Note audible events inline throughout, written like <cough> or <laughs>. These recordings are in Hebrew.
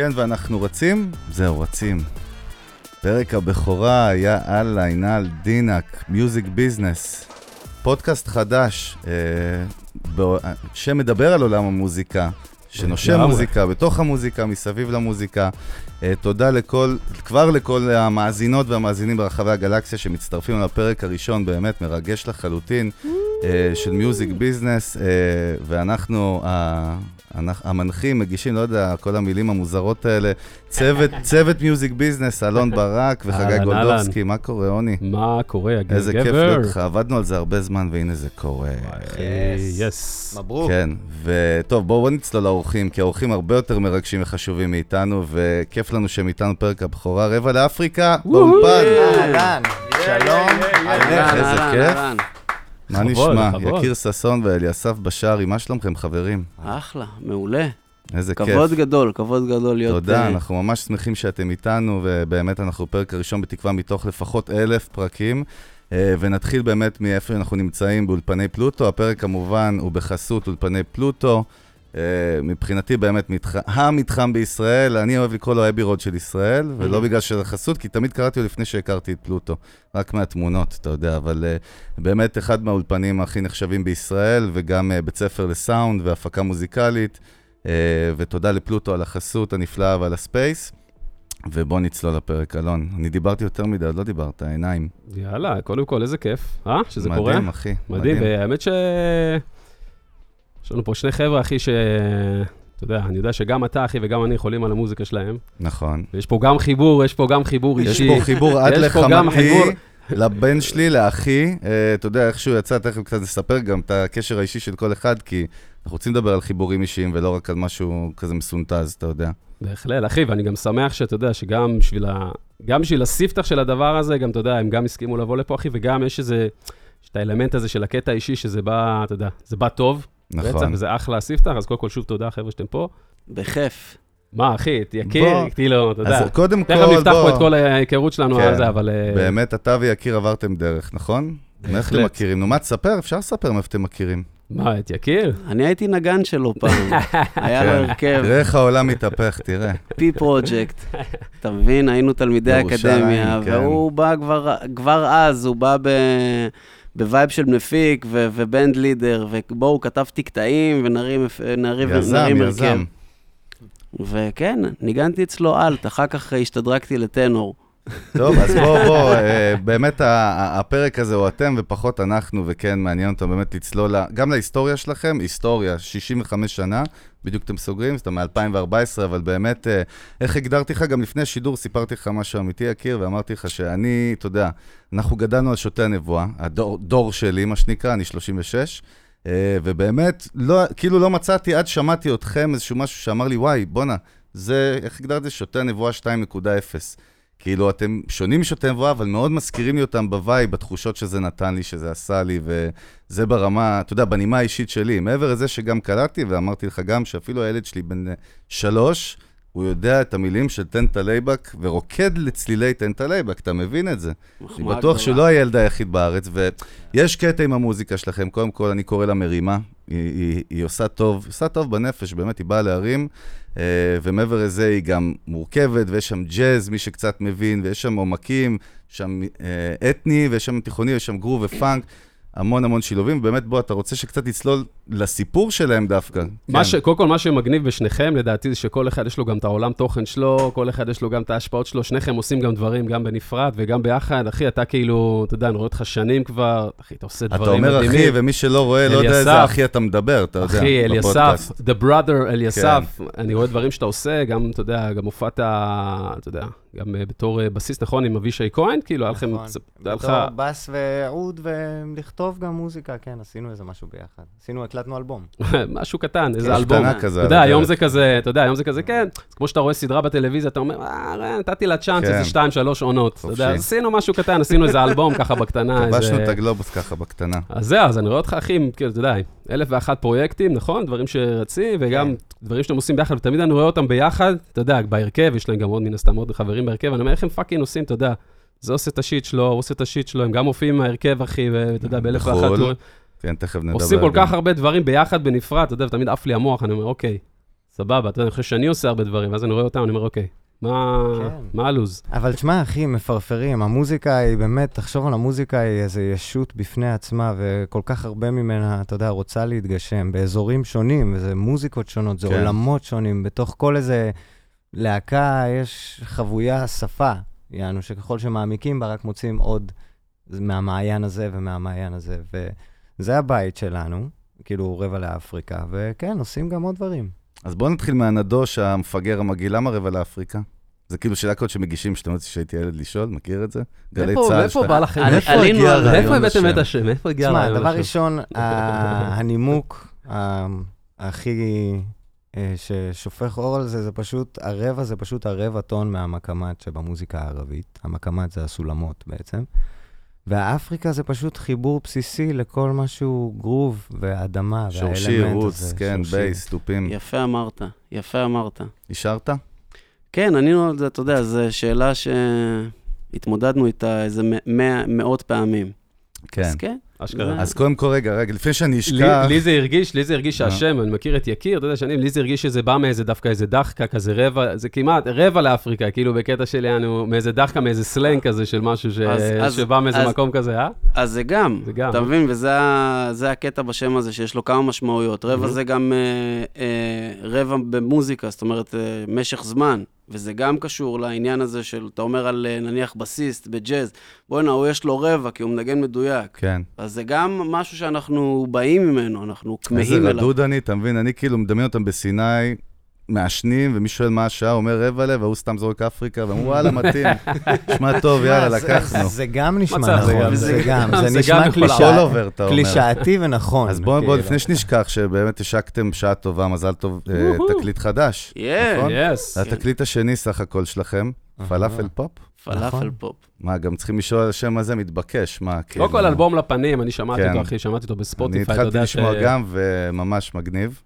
כן, ואנחנו רצים? זהו, רצים. פרק הבכורה היה על עינל דינק, Music Business. פודקאסט חדש, אה, בו- שמדבר על עולם המוזיקה, שנושם. מוזיקה, בתוך המוזיקה, מסביב למוזיקה. אה, תודה לכל, כבר לכל המאזינות והמאזינים ברחבי הגלקסיה שמצטרפים לפרק הראשון, באמת מרגש לחלוטין, של Music Business, אה, ואנחנו, המנחים, מגישים, לא יודע, כל המילים המוזרות האלה, צוות, <laughs> צוות מיוזיק ביזנס, אלון ברק וחגי גולדובסקי, מה קורה, עוני? מה קורה, הגבר? איזה כיף להיות לך, עבדנו על זה הרבה זמן, והנה זה קורה. יס. מברוק. כן, וטוב, בואו בוא נצלול לאורחים, כי האורחים הרבה יותר מרגשים וחשובים מאיתנו, וכיף לנו שהם איתנו פרק הבכורה, רבע לאפריקה, באולפן. אהלן, שלום. איזה כיף. מה נשמע? יקיר ששון ואליסף בשארי, מה שלומכם, חברים? אחלה, מעולה. איזה כיף. כבוד גדול, כבוד גדול להיות... תודה, אה, אנחנו ממש שמחים שאתם איתנו, ובאמת אנחנו פרק הראשון בתקווה מתוך לפחות אלף פרקים. אה, ונתחיל באמת מאיפה אנחנו נמצאים באולפני פלוטו. הפרק כמובן הוא בחסות אולפני פלוטו. אה, מבחינתי באמת מתח... המתחם בישראל, אני אוהב לקרוא לו אבי רוד של ישראל, ולא בגלל שזה חסות, כי תמיד קראתי לו לפני שהכרתי את פלוטו, רק מהתמונות, אתה יודע, אבל אה, באמת אחד מהאולפנים הכי נחשבים בישראל, וגם אה, בית ספר לסאונד והפקה מוזיקלית. אה, ותודה לפלוטו על החסות הנפלאה ועל הספייס. ובוא נצלול לפרק, אלון. אני דיברתי יותר מדי, עוד לא דיברת, העיניים. יאללה, קודם כל, איזה כיף, אה? שזה קורה? מדהים, אחי. מדהים, והאמת ש... יש לנו פה שני חבר'ה, אחי, ש... אתה יודע, אני יודע שגם אתה, אחי, וגם אני חולים על המוזיקה שלהם. נכון. ויש פה גם חיבור, יש פה גם חיבור יש אישי. פה חיבור עד יש לחמתי, לבן שלי, לאחי. אה, אתה יודע, איכשהו יצא, תכף קצת נספר גם את הקשר האישי של כל אחד, כי אנחנו רוצים לדבר על חיבורים אישיים ולא רק על משהו כזה מסונטז, אתה יודע. בהחלט, אחי, ואני גם שמח שאתה יודע, שגם בשביל, ה... גם בשביל הספתח של הדבר הזה, גם, אתה יודע, הם גם הסכימו לבוא לפה, אחי, וגם יש איזה, יש את האלמנט הזה של הקטע האישי, שזה בא, אתה יודע, זה בא טוב. נכון. וזה אחלה הספתח, אז קודם כל שוב תודה, חבר'ה, שאתם פה. בכיף. מה, אחי, בוא. כאילו, אתה יודע. אז קודם כל, תכף נפתח פה את בוא, כל ההיכרות שלנו כן, על זה, אבל... אה, באמת, אתה ויקיר עברתם דרך, נכון? מאיפה אתם. מכירים? נו, מה תספר? אפשר לספר מאיפה אתם מכירים. מה, את יקיר? אני הייתי נגן שלו פעם. <laughs> היה לו כן. הרכב, תראה איך העולם מתהפך, תראה. P Project. אתה מבין? היינו תלמידי אקדמיה, כן. והוא בא כבר אז, הוא בא ב... ב vibe של מפיק ו- ו band leader, ובואו, כתבתי קטעים ונרים נרים, יזם, נרים יזם. הרכב. וכן, ניגנתי אצלו אלט, אחר כך השתדרגתי לטנור. טוב, אז בוא, <laughs> בוא, אה, באמת הפרק הזה הוא אתם ופחות אנחנו, וכן, מעניין אותם באמת לצלול גם להיסטוריה שלכם, היסטוריה, 65 שנה, בדיוק אתם סוגרים, זאת אומרת מ-2014, אבל באמת, אה, איך הגדרתי לך, גם לפני השידור סיפרתי לך משהו אמיתי, יקיר, ואמרתי לך שאני, אתה יודע, אנחנו גדלנו על שותי הנבואה, הדור דור שלי, מה שנקרא, אני 36, אה, ובאמת, לא, כאילו לא מצאתי, עד שמעתי אתכם איזשהו משהו שאמר לי, וואי, בואנה, זה, איך הגדרתי? את זה? שותי הנבואה 2.0. כאילו, אתם שונים משותי נבואה, אבל מאוד מזכירים לי אותם ב vibe, בתחושות שזה נתן לי, שזה עשה לי, וזה ברמה, אתה יודע, בנימה האישית שלי. מעבר לזה שגם קלטתי, ואמרתי לך גם, שאפילו הילד שלי בן שלוש, הוא יודע את המילים של תן את ה laid back, ורוקד לצלילי תן את ה laid back, אתה מבין את זה? אני בטוח גדולה. שהוא לא הילד היחיד בארץ, ויש קטע עם המוזיקה שלכם. קודם כל, אני קורא לה מרימה. היא, היא, היא עושה טוב, עושה טוב בנפש, באמת, היא באה להרים. אה, ומעבר לזה, היא גם מורכבת, ויש שם ג'אז, מי שקצת מבין, ויש שם עומקים, שם אה, אתני, ויש שם תיכוני, ויש שם גרוב ופאנק. המון המון שילובים, ובאמת, בוא, אתה רוצה שקצת תצלול לסיפור שלהם דווקא. מה כן. ש... קודם כל, מה שמגניב בשניכם, לדעתי, זה שכל אחד יש לו גם את העולם תוכן שלו, כל אחד יש לו גם את ההשפעות שלו, שניכם עושים גם דברים, גם בנפרד וגם ביחד. אחי, אתה כאילו, אתה יודע, אני רואה אותך שנים כבר, אחי, אתה עושה אתה דברים אומר מדהימים. אחי, ומי שלא רואה, לא יודע איזה אליסף. אחי אתה מדבר, אתה יודע, אחי, אליסף, בפודקאסט. כן. The Brother אליסף, אני רואה דברים שאתה עושה, גם, אתה יודע, גם הופעת, אתה יודע, גם אה, בתור אה, בסיס, נכון, עם אבישי כהן, כאילו, היה לכם, נכון. בתור בס ועוד ולכתוב גם מוזיקה, כן, עשינו איזה משהו ביחד. עשינו, הקלטנו אלבום. <laughs> משהו קטן, איזה כן, אלבום. השתנה כזה אתה יודע, היום. זה כזה, אתה יודע, היום זה כזה, כן, כמו שאתה רואה סדרה בטלוויזיה, אתה אומר, אה, נתתי לה צ'אנס, כן. איזה שתיים, שלוש עונות. אתה יודע, עשינו משהו קטן, עשינו איזה אלבום ככה בקטנה. <laughs> כבשנו את הגלובוס ככה בקטנה. אז זהו, אז אני רואה אותך, אחי, כאילו, אתה יודע, אלף ואחת פרויקטים, נכון? דברים שרצים, וגם כן. דברים שאתם עושים ביחד, ותמיד אני רואה אותם ביחד, אתה יודע, בהרכב, יש להם גם עוד מן הסתם עוד חברים בהרכב, אני אומר, איך הם fucking עושים, אתה יודע, זה עושה את ה shit שלו, הוא עושה את ה shit שלו, הם גם מופיעים עם ההרכב, אחי, ואתה יודע, באלף ואחת בחו"ל, דברים. כן, תכף נדבר. עושים כל. כך הרבה דברים ביחד, בנפרד, אתה יודע, ותמיד עף לי המוח, אני אומר, אוקיי, סבבה, אתה יודע, אני חושב שאני עושה הרבה דברים, ואז אני רואה אותם, אני אומר, אוקיי, מה כן. מה הלו"ז? אבל תשמע, אחי, מפרפרים. המוזיקה היא באמת, תחשוב על המוזיקה, היא איזו ישות בפני עצמה, וכל כך הרבה ממנה, אתה יודע, רוצה להתגשם באזורים שונים, וזה מוזיקות שונות, זה כן. עולמות שונים. בתוך כל איזה להקה יש חבויה, שפה, יענו, שככל שמעמיקים בה, רק מוצאים עוד מהמעיין הזה ומהמעיין הזה. וזה הבית שלנו, כאילו רבע לאפריקה, וכן, עושים גם עוד דברים. אז בואו נתחיל מהנדוש המפגר המגעיל. למה רבע לאפריקה? זה כאילו שאלה כזאת שמגישים, שאתם רוצים שהייתי ילד לשאול, מכיר את זה? גלי צה"ל. שאתה- בא לכם? עלינו הגיע הרעיון? רעיון הבאתם את השם. מאיפה הגיע תשמע, הרעיון דבר השם? ראשון, ה- הנימוק הכי ששופך אור על זה, זה פשוט, הרבע זה פשוט הרבע טון מהמקמט שבמוזיקה הערבית. המקמט זה הסולמות בעצם. והאפריקה זה פשוט חיבור בסיסי לכל משהו גרוב ואדמה והאלמנט הזה. שורשי, רוץ, כן, שורשי. בייס, תופים. יפה אמרת, יפה אמרת. אישרת? כן, ענינו על זה, אתה יודע, זו שאלה שהתמודדנו איתה איזה מאות פעמים. כן. אז כן. אשכרה. אז קודם כל, רגע, רגע, לפני שאני אשכח... לי זה הרגיש, לי זה הרגיש מה? שהשם, אני מכיר את יקיר, אתה יודע, שנים, לי זה הרגיש שזה בא מאיזה דווקא איזה דחקה כזה רבע, זה כמעט רבע לאפריקה, כאילו בקטע של יענו, מאיזה דחקה, מאיזה סלנג כזה של משהו שבא מאיזה אז- מקום כזה, אה? אז זה גם, זה גם. אתה מבין? וזה הקטע בשם הזה, שיש לו כמה משמעויות. רבע. זה גם אה, אה, רבע במוזיקה, זאת אומרת, אה, משך זמן. וזה גם קשור לעניין הזה של, אתה אומר על אה, נניח בסיסט בג'אז, בוא'נה, הוא יש לו רבע, כי הוא מנגן מדויק. כן. אז זה גם משהו שאנחנו באים ממנו, אנחנו איזה כמהים אליו. רדוד אני, אתה מבין? אני כאילו מדמיין אותם בסיני, מעשנים, ומי שואל מה השעה, אומר רבע לב, והוא סתם זורק אפריקה, ואמרו, וואלה, מתאים. <laughs> נשמע טוב, יאללה, לקחנו. זה גם נשמע נכון, גם- זה גם, זה נשמע. קלישאתי ונכון. אז בואו, בוא, כאילו. לפני שנשכח, שבאמת השקתם שעה טובה, מזל טוב, אה. תקליט חדש. Yeah, נכון? התקליט השני סך הכל שלכם. פלאפל פופ? פלאפל נכון. פופ. מה, גם צריכים לשאול על השם הזה, מתבקש, מה, כאילו... קודם כל אלבום לפנים, אני שמעתי כן. אותו, אחי, שמעתי אותו אני בספוטיפיי, אתה התחלתי יודע ש... לשמוע גם, וממש מגניב.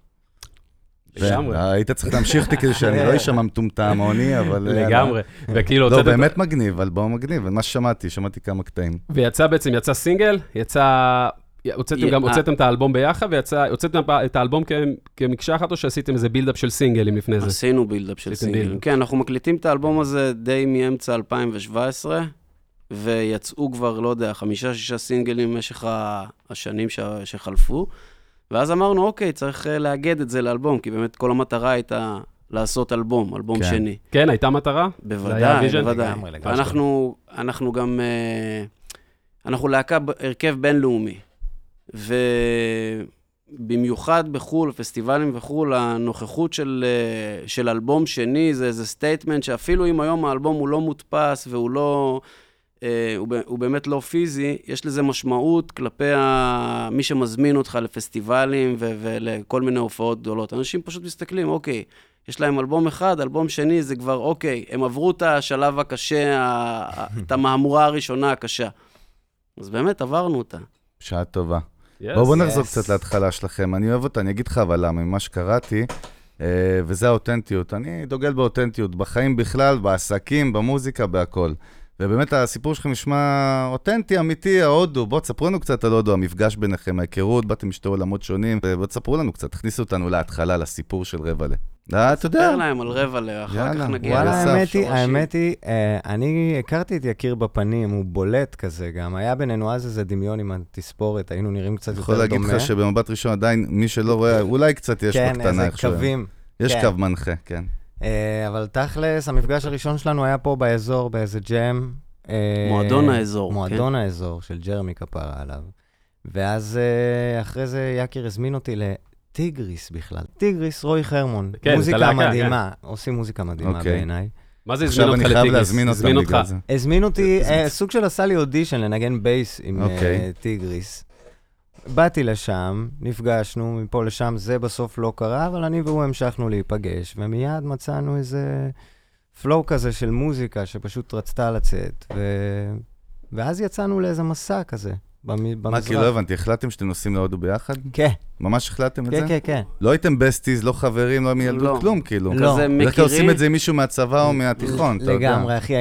לגמרי. היית צריך להמשיך אותי כדי שאני לא <laughs> אשמע מטומטם עוני, אבל... יאללה. לגמרי. וכאילו, לא, באמת מגניב, אלבום מגניב, מה ששמעתי, שמעתי כמה קטעים. ויצא בעצם, יצא סינגל, יצא... הוצאתם גם, אה. הוצאתם את האלבום ביחד, ויצא, הוצאתם את האלבום כמקשה אחת, או שעשיתם איזה buildup של סינגלים לפני זה? עשינו buildup של סינגלים. כן, אנחנו מקליטים את האלבום הזה די מאמצע 2017, ויצאו כבר, לא יודע, חמישה-שישה סינגלים במשך השנים ש- שחלפו, ואז אמרנו, אוקיי, צריך אה, לאגד את זה לאלבום, כי באמת כל המטרה הייתה לעשות אלבום, אלבום כן. שני. כן, הייתה מטרה? בוודאי? בוודאי. ואנחנו אנחנו גם, אה, אנחנו להקה, הרכב בינלאומי, ובמיוחד בחו"ל, פסטיבלים בחו"ל, הנוכחות של, אה, של אלבום שני זה איזה statement שאפילו אם היום האלבום הוא לא מודפס והוא לא... אה, הוא, הוא באמת לא פיזי, יש לזה משמעות כלפי ה... מי שמזמין אותך לפסטיבלים ו- ולכל מיני הופעות גדולות. אנשים פשוט מסתכלים, אוקיי, יש להם אלבום אחד, אלבום שני זה כבר, אוקיי, הם עברו את השלב הקשה, <laughs> את המהמורה הראשונה הקשה. אז באמת עברנו אותה. שעה טובה. Yes. בואו בוא נחזור yes. קצת להתחלה שלכם. אני אוהב אותה, אני אגיד לך אבל למה, ממה שקראתי, אה, וזה האותנטיות. אני דוגל באותנטיות, בחיים בכלל, בעסקים, במוזיקה, בהכל. ובאמת הסיפור שלכם נשמע אותנטי, אמיתי, ההודו. בואו תספרו לנו קצת על הודו, המפגש ביניכם, ההיכרות, באתם משתי עולמות שונים, ובואו תספרו לנו קצת, תכניסו אותנו להתחלה, לסיפור של רבלה. אה, אתה יודע, ספר להם על רבע ל... אחר כך נגיע וואלה, האמת היא. האמת היא, אה, אני הכרתי את יקיר בפנים, הוא בולט כזה גם. היה בינינו אז איזה דמיון עם התספורת, היינו נראים קצת אני יכול יותר להגיד דומה. לך שבמבט ראשון עדיין, מי שלא רואה, אולי קצת יש כן, בקטנה איזה איכשהו. קווים. יש כן. קו מנחה, כן. אה, אבל תכלס, המפגש הראשון שלנו היה פה באזור, באיזה jam. אה, מועדון האזור, כן. מועדון האזור של ג'רמי כפרה עליו. ואז אה, אחרי זה יקיר הזמין אותי לטיגריס בכלל. טיגריס, רועי חרמון. כן, מוזיקה מדהימה, עושים מוזיקה מדהימה אוקיי. בעיניי. מה זה הזמין עכשיו אותך אני לטיגריס? חייב להזמין אותם. בגלל זה. הזמין אותי, זה- סוג של עשה לי אודישן לנגן בייס עם אוקיי. טיגריס. באתי לשם, נפגשנו, מפה לשם, זה בסוף לא קרה, אבל אני והוא המשכנו להיפגש, ומיד מצאנו איזה flow כזה של מוזיקה שפשוט רצתה לצאת, ו... ואז יצאנו לאיזה מסע כזה, במזרח. מה, כאילו לא הבנתי, החלטתם שאתם נוסעים להודו ביחד? כן, ממש החלטתם את זה? כן, כן, כן. לא הייתם besties, לא חברים, לא לא. מילדות, כלום, כאילו. לא. כזה בדרך כלל עושים את זה עם מישהו מהצבא או מהתיכון, אתה יודע. לגמרי, אחי,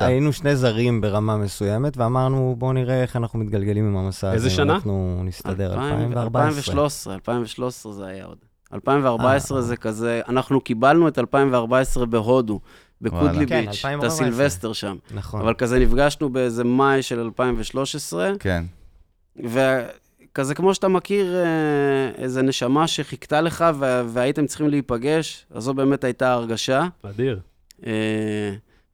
היינו שני זרים ברמה מסוימת, ואמרנו, בואו נראה איך אנחנו מתגלגלים עם המסע הזה. איזה שנה? אנחנו נסתדר, 2000, 2014. 2013, 2013 זה היה עוד. 2014 אה. זה כזה, אנחנו קיבלנו את 2014 בהודו, בקודלי וואלה. כן, ביץ', את 2014. הסילבסטר שם. נכון. אבל כזה נפגשנו באיזה מאי של 2013, כן. וכזה כמו שאתה מכיר אה, איזה נשמה שחיכתה לך וה- והייתם צריכים להיפגש, אז זו באמת הייתה ההרגשה. אדיר. אה,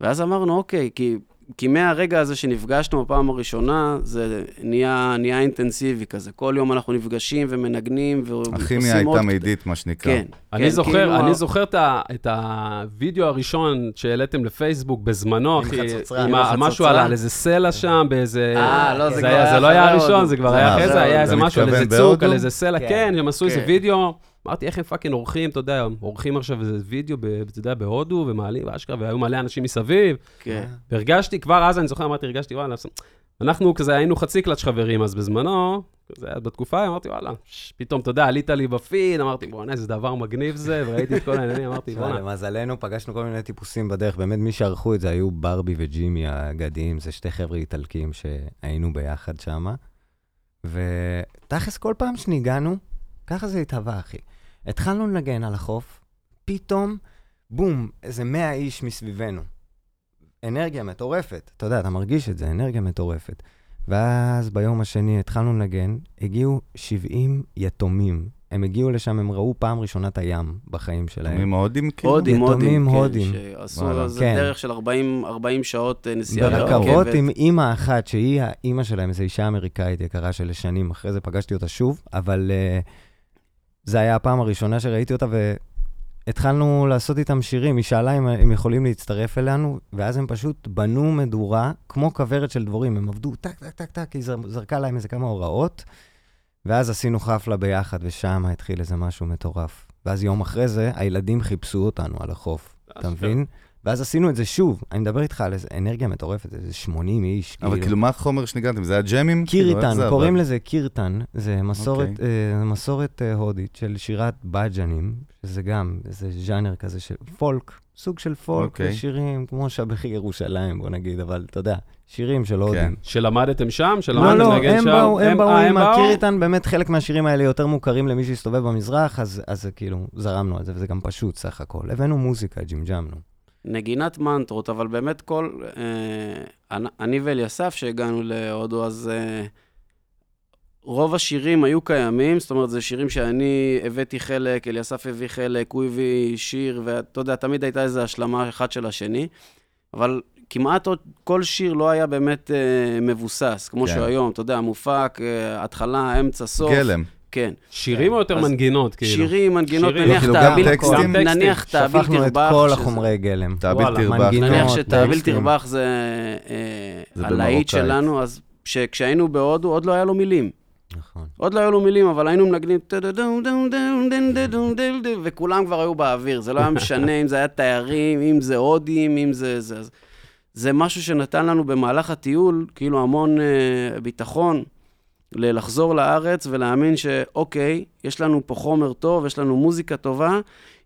ואז אמרנו, אוקיי, כי, כי מהרגע הזה שנפגשנו בפעם הראשונה, זה נהיה, נהיה אינטנסיבי כזה. כל יום אנחנו נפגשים ומנגנים ועושים עוד... הכימיה הייתה מידית, מה שנקרא. כן. אני כן, זוכר, כאילו אני זוכר את ה- את הווידאו הראשון שהעליתם לפייסבוק בזמנו, עם אחי, חצוצרה. עם עם? משהו על על איזה סלע שם, באיזה... אה, לא, זה כבר היה- זה לא היה הראשון. זה כבר זה היה אחרי זה, היה. איזה אתה משהו על איזה צוק? על איזה סלע, כן. כן, הם עשו איזה כן. וידאו. אמרתי, איך הם fucking עורכים, אתה יודע, עורכים עכשיו איזה וידאו, אתה יודע, בהודו, ומעלים, אשכרה, והיו מלא אנשים מסביב. כן. והרגשתי, כבר אז אני זוכר, אמרתי, הרגשתי, וואלה, אנחנו כזה היינו חצי קלאץ' חברים אז בזמנו, כזה בתקופה, ההיא, אמרתי, וואלה, ש- פתאום, אתה יודע, עלית לי בפיד, אמרתי, בוא'נה, איזה דבר מגניב זה, וראיתי את כל העניינים, אמרתי, בוא'נה. למזלנו פגשנו כל מיני טיפוסים בדרך, באמת מי שערכו את זה היו ברבי וג'ימי האגדיים, זה שתי חבר'ה איטלקים שהיינו ביחד שם. ותכלס, כל פעם שניגענו, ככה זה התהווה, אחי. התחלנו לנגן על החוף, פתאום, בום, איזה מאה איש מסביבנו. אנרגיה מטורפת, אתה יודע, אתה מרגיש את זה, אנרגיה מטורפת. ואז ביום השני התחלנו לנגן, הגיעו 70 יתומים. הם הגיעו לשם, הם ראו פעם ראשונה את הים בחיים שלהם. יתומים הודים כאילו? הודים, יתומים הודים, הודים. כן, שעשו. איזה כן. דרך של 40, 40 שעות אה, נסיעה ברכבות ברכבת. עם אימא אחת, שהיא האימא שלהם, איזו אישה אמריקאית יקרה של שנים, אחרי זה פגשתי אותה שוב, אבל uh, זה היה הפעם הראשונה שראיתי אותה, והתחלנו לעשות איתם שירים. היא שאלה אם הם יכולים להצטרף אלינו, ואז הם פשוט בנו מדורה, כמו כוורת של דבורים, הם עבדו טק, טק, טק, טק, היא זר- זרקה להם איזה כמה הוראות, ואז עשינו חפלה ביחד, ושם התחיל איזה משהו מטורף. ואז יום אחרי זה, הילדים חיפשו אותנו על החוף, אתה מבין? ואז עשינו את זה שוב. אני מדבר איתך על איזה אנרגיה מטורפת, איזה 80 איש, אבל כאילו, מה החומר שניגנתם? זה היה ג'מים? כאילו, זה קוראים? לזה קירטן, זה מסורת, אוקיי. אה, מסורת אה, הודית של שירת בג'נים, שזה גם איזה ז'אנר כזה של פולק, סוג של פולק, אוקיי. שירים כמו שבחי ירושלים, בוא נגיד, אבל אתה יודע, שירים של הודים. שלמדתם שם? לא, שלמדתם לא, לנגן הם שם? באו, הם באו אה, עם באו? הקיריטן, באמת חלק מהשירים האלה יותר מוכרים למי שהסתובב במזרח, אז כאילו, זרמנו על זה, וזה גם פשוט סך הכל. הבאנו מוזיקה, ג'ימג'מנו. נגינת מנטרות, אבל באמת כל... אה, אני- ואליסף, שהגענו להודו, אז אה, רוב השירים היו קיימים, זאת אומרת, זה שירים שאני הבאתי חלק, אליסף הביא חלק, הוא הביא שיר, ואתה יודע, תמיד הייתה איזו השלמה אחד של השני, אבל כמעט עוד כל שיר לא היה באמת אה, מבוסס, כמו כן. שהוא היום, אתה יודע, מופק, אה, התחלה, אמצע, סוף. גלם. כן. שירים או יותר מנגינות, כאילו? שירים, מנגינות, נניח כאילו, תעביל תרבח. שפכנו את כל החומרי גלם. תעביל תרבח. נניח שתעביל תרבח אה, זה הלהיט שלנו, אז כשהיינו בהודו, עוד לא היה לו מילים. נכון. עוד לא היו לו מילים, אבל היינו מנגנים וכולם כבר היו באוויר. זה לא היה משנה אם זה היה תיירים, אם זה הודים, אם זה, זה משהו שנתן לנו במהלך הטיול, כאילו המון אה, ביטחון. לחזור לארץ ולהאמין שאוקיי, יש לנו פה חומר טוב, יש לנו מוזיקה טובה.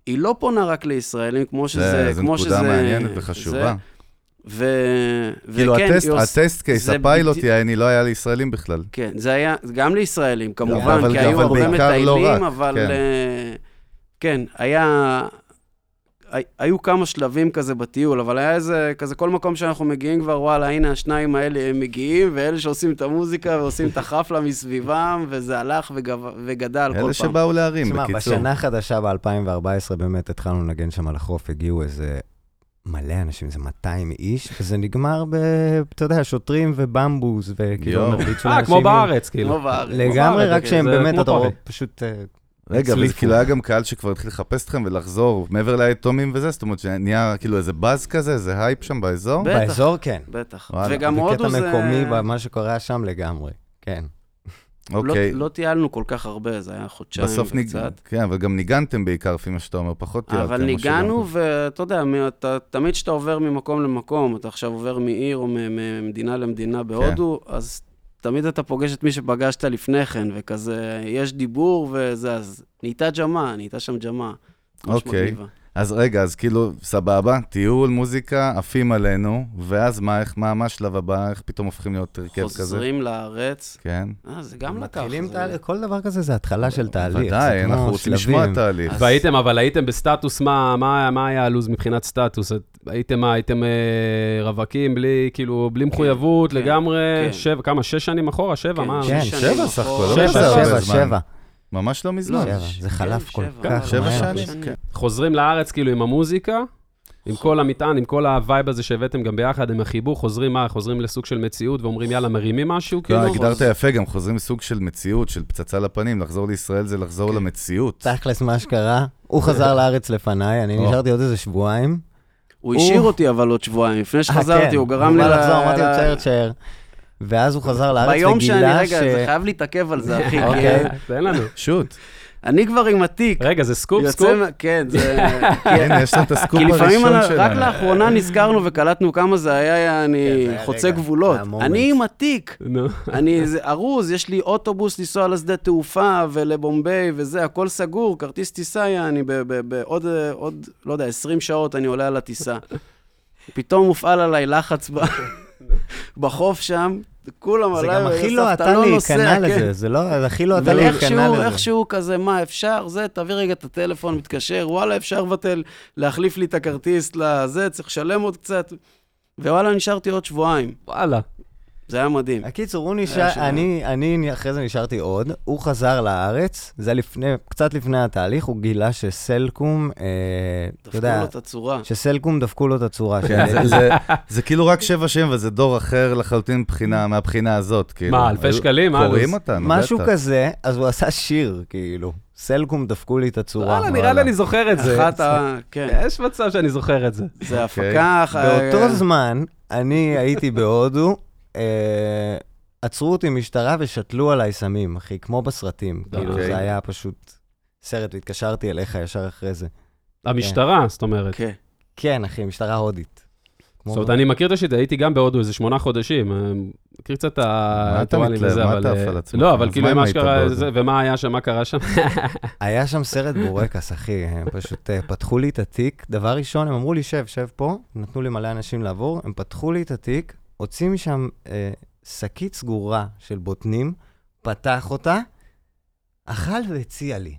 היא לא פונה רק לישראלים, כמו שזה... זה זה כמו שזה... נקודה מעניינת זה- וחשובה. ו... כאילו, וכן, הטסט- עוש- הטסט קייס, הפיילוט, בדי- יעני, לא היה לישראלים בכלל. כן, זה היה גם לישראלים, כמובן, אבל- כי היו אבל הרבה בעיקר לא מטיילים, רק, אבל כן. אה, כן, היה... הי- היו כמה שלבים כזה בטיול, אבל היה איזה, כזה כל מקום שאנחנו מגיעים כבר, וואלה, הנה השניים האלה הם מגיעים, ואלה שעושים את המוזיקה ועושים את החפלה מסביבם, וזה הלך וגב... וגדל כל פעם. אלה שבאו להרים, תשמע, בקיצור. בשנה החדשה ב-2014 באמת התחלנו לנגן שם על החוף, הגיעו איזה מלא אנשים, איזה 200 איש, וזה נגמר ב... אתה יודע, שוטרים ובמבוס, וכאילו יואו. מרביצו אה. כמו בארץ, כאילו. כמו בארץ. לגמרי, רק שהם באמת, אתה רואה. פשוט... רגע, אבל זה. כאילו היה גם קהל שכבר התחיל לחפש אתכם ולחזור, מעבר ליתומים וזה, זאת אומרת שנהיה כאילו איזה באז כזה, איזה הייפ שם באזור? בטח. באזור כן. בטח. וואלה, וגם זה הודו קטע זה... מקומי במה שקורה שם לגמרי, כן. אוקיי. לא, לא טיילנו כל כך הרבה, זה היה חודשיים בסוף ניג... וקצת. כן, אבל גם ניגנתם בעיקר, לפי מה שאתה אומר, פחות טיילתם. אבל או ניגנו, ואתה יודע, מ- אתה, תמיד כשאתה עובר ממקום למקום, אתה עכשיו עובר מעיר או ממדינה למדינה בהודו, אז תמיד אתה פוגש את מי שפגשת לפני כן, וכזה, יש דיבור וזה, אז נהייתה ג'מה, נהייתה שם ג'מה. אוקיי. מגניבה. אז רגע, אז כאילו, סבבה, טיול, מוזיקה, עפים עלינו, ואז מה, איך, מה, מה השלב הבא? איך פתאום הופכים להיות הרכב כזה? חוזרים לארץ. כן. אה, זה גם לקח. מתחילים זה- תהליך, כל דבר כזה זה התחלה של תהליך. ודאי, אנחנו רוצים לשמוע. אז- והייתם, אבל הייתם בסטטוס, מה, היה הלו"ז מבחינת סטטוס? הייתם מה, הייתם אה, רווקים בלי, כאילו, בלי מחויבות כן, לגמרי? כן. שבע, כמה, שש שנים אחורה? שבע? כן, מה? כן, שש שבע סך אחורה. לא שבע, שבע. שבע. ממש לא לא, מזמן. שבע, זה חלף כן, כל שבע. כך שבע מהר. שנים, כן. חוזרים לארץ כאילו עם המוזיקה, עם כל המטען, עם כל ה vibe הזה שהבאתם גם ביחד, עם החיבור, חוזרים מה? חוזרים לסוג של מציאות ואומרים יאללה, מרימים משהו? כאילו? לא, הגדרת יפה, גם חוזרים לסוג של מציאות, של פצצה לפנים. לחזור לישראל זה לחזור כן. למציאות. תכלס, מה שקרה, הוא חזר לארץ לפניי, אני. נשארתי עוד איזה שבועיים. הוא השאיר הוא- אותי אבל עוד שבועיים. לפני אה, שחזרתי, כן, הוא גרם לי... בא ל- לחזור, אמרתי לו, תשאר, תשאר. ואז הוא חזר לארץ ביום שאני, וגילה רגע, ש... זה חייב להתעכב על זה, אחי. כי אוקיי. תן לנו. shoot. אני כבר עם התיק. רגע, זה סקופ, סקופ? כן, זה... כי- <laughs> הנה, יש לנו את הסקופ כי לפעמים הראשון אני- רק שלנו. לאחרונה נזכרנו וקלטנו כמה זה היה, כן, אני היה חוצה גבולות. אני עם התיק. נו. אני ארוז, יש לי אוטובוס לנסוע לשדה תעופה ולבומביי וזה, הכל סגור, כרטיס טיסה, אני בעוד, עוד, לא יודע, 20 שעות אני עולה על הטיסה. פתאום מופעל עליי לחץ ב- בחוף שם, כולם זה עליי, גם הכי "יוסף, לא אתה אתה לא להיכנע נוסע", כן. לזה, זה לא, זה הכי לא אתה להיכנע ואיכשהו, לזה. איכשהו כזה, מה, אפשר? זה, תביא רגע את הטלפון, מתקשר, וואלה, אפשר לבטל, להחליף לי את הכרטיס לזה, צריך לשלם עוד קצת. ווואלה, נשארתי עוד שבועיים. וואלה. זה היה מדהים. הקיצור, הוא נשאר. אני, אני אחרי זה נשארתי עוד, הוא חזר לארץ, זה לפני, קצת לפני התהליך, הוא גילה שסלקום, אה, אתה דפקו יודע, לו את הצורה. שסלקום דפקו לו את הצורה. של- <laughs> זה- זה- זה כאילו רק שבע שנים, וזה דור אחר לחלוטין מבחינה- מהבחינה הזאת. כאילו. מה, אלפי שקלים? מה קוראים הלו"ז? אותנו, משהו בטח. כזה, אז הוא עשה שיר, כאילו. סלקום דפקו לי את הצורה. וואלה, נראה לי אני זוכר את זה. אחת ה... <laughs> כן, יש מצב שאני זוכר את זה. זה הפקה... באותו אה, זמן, אני הייתי בהודו, אה, עצרו אותי משטרה ושתלו עליי סמים, אחי, כמו בסרטים. כאילו, אוקיי. זה היה פשוט סרט, והתקשרתי אליך ישר אחרי זה. המשטרה, זאת אומרת. כן. כן, אחי, משטרה הודית. זאת אומרת, אני מכיר את השיטה, הייתי גם בהודו איזה שמונה חודשים. אה, מכיר קצת את אתה הריטואלים מתלהב? וזה, מה אבל... אתה עף על עצמך? לא, אבל כאילו, מה שקרה, ומה היה שם, מה קרה שם? <laughs> היה שם סרט בורקס, אחי, הם פשוט אה, פתחו לי את התיק. דבר ראשון, הם אמרו לי, שב, שב פה, נתנו לי מלא אנשים לעבור, הם פתחו לי את התיק, הוציא משם אה, שקית סגורה של בוטנים, פתח אותה, אכל והציע לי.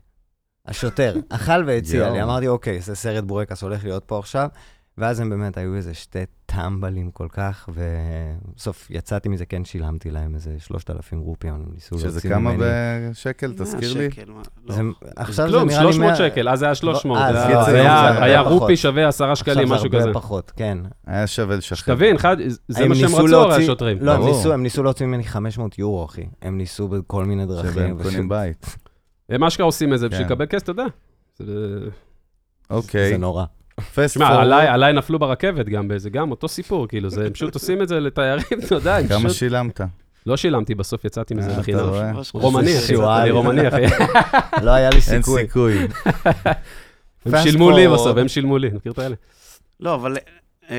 השוטר, אכל והציע. לי. אמרתי, אוקיי, זה סרט בורקס הולך להיות פה עכשיו. ואז הם באמת היו איזה שתי טמבלים כל כך, ובסוף יצאתי מזה, כן שילמתי להם איזה 3,000 רופיה, הם ניסו להוציא שזה ממני. כמה בשקל, תזכיר לי? לא. זה, עכשיו זה נראה לי 300 מאה- שקל, אז זה היה 300. אה, זה זה היה- זה זה. רופי שווה 10 שקלים, עכשיו משהו זה כזה. הרבה פחות, כן. היה שווה לשחרר. שתבין, זה הם מה שהם ניסו רצו, להוציא- השוטרים. לא, הם. ניסו, הם ניסו להוציא ממני 500 יורו, אחי. הם ניסו בכל מיני דרכים. שבהם ושוב, קונים בית. הם אשכרה עושים את זה בשביל כן. לקבל כסף, אתה יודע. זה- אוקיי. זה נורא. פורוורד. עליי- עליי נפלו ברכבת גם באיזה, גם אותו סיפור, כאילו, זה- הם פשוט עושים את זה לתיירים, <laughs> אתה יודע, הם כמה פשוט... שילמת? לא שילמתי, בסוף יצאתי אה, מזה אתה בחינם. רואה? ממש רומני, אחי. אני רומני, אחי. <laughs> לא היה לי אין סיכוי. סיכוי. <laughs> הם שילמו לי. בסוף, הם שילמו לי, מכיר את האלה? לא, אבל אה,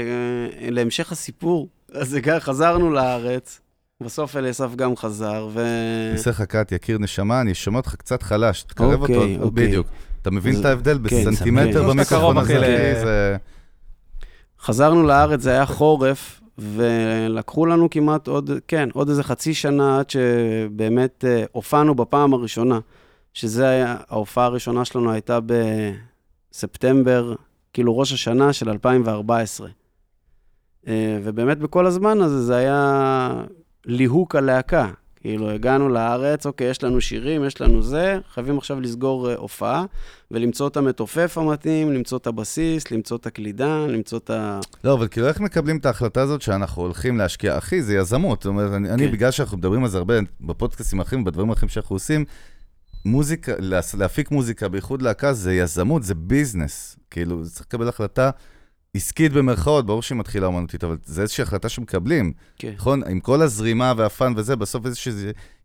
להמשך הסיפור, אז זה גם- חזרנו לארץ, בסוף אליסף גם חזר, ו... נעשה לך קאט, יקיר נשמה, אני שומע אותך קצת חלש, תקרב אוקיי, אותו, אוקיי. בדיוק. אתה מבין אז- את ההבדל כן, בסנטימטר סבבה. במיקרופון הזה? אחי, זה... חזרנו לארץ, זה היה חורף, ולקחו לנו כמעט עוד, כן, עוד איזה חצי שנה עד שבאמת אה, הופענו בפעם הראשונה, שזה היה, ההופעה הראשונה שלנו הייתה בספטמבר, כאילו ראש השנה של 2014. אה, ובאמת בכל הזמן הזה זה היה ליהוק הלהקה. כאילו, הגענו לארץ, אוקיי, יש לנו שירים, יש לנו זה, חייבים עכשיו לסגור אה, הופעה, ולמצוא את המתופף המתאים, למצוא את הבסיס, למצוא את הקלידן, למצוא את ה... לא, אבל כאילו, איך מקבלים את ההחלטה הזאת שאנחנו הולכים להשקיע? אחי, זה יזמות. זאת אומרת, אני, אני כן. בגלל שאנחנו מדברים על זה הרבה בפודקאסטים האחרים, בדברים האחרים שאנחנו עושים, מוזיקה, להפיק מוזיקה, בייחוד להקה, זה יזמות, זה ביזנס. כאילו, צריך לקבל החלטה עסקית במרכאות, ברור שהיא מתחילה אומנותית, אבל זה איזושהי החלטה שמקבלים. כן. נכון? עם כל הזרימה והפאן וזה, בסוף איזושהי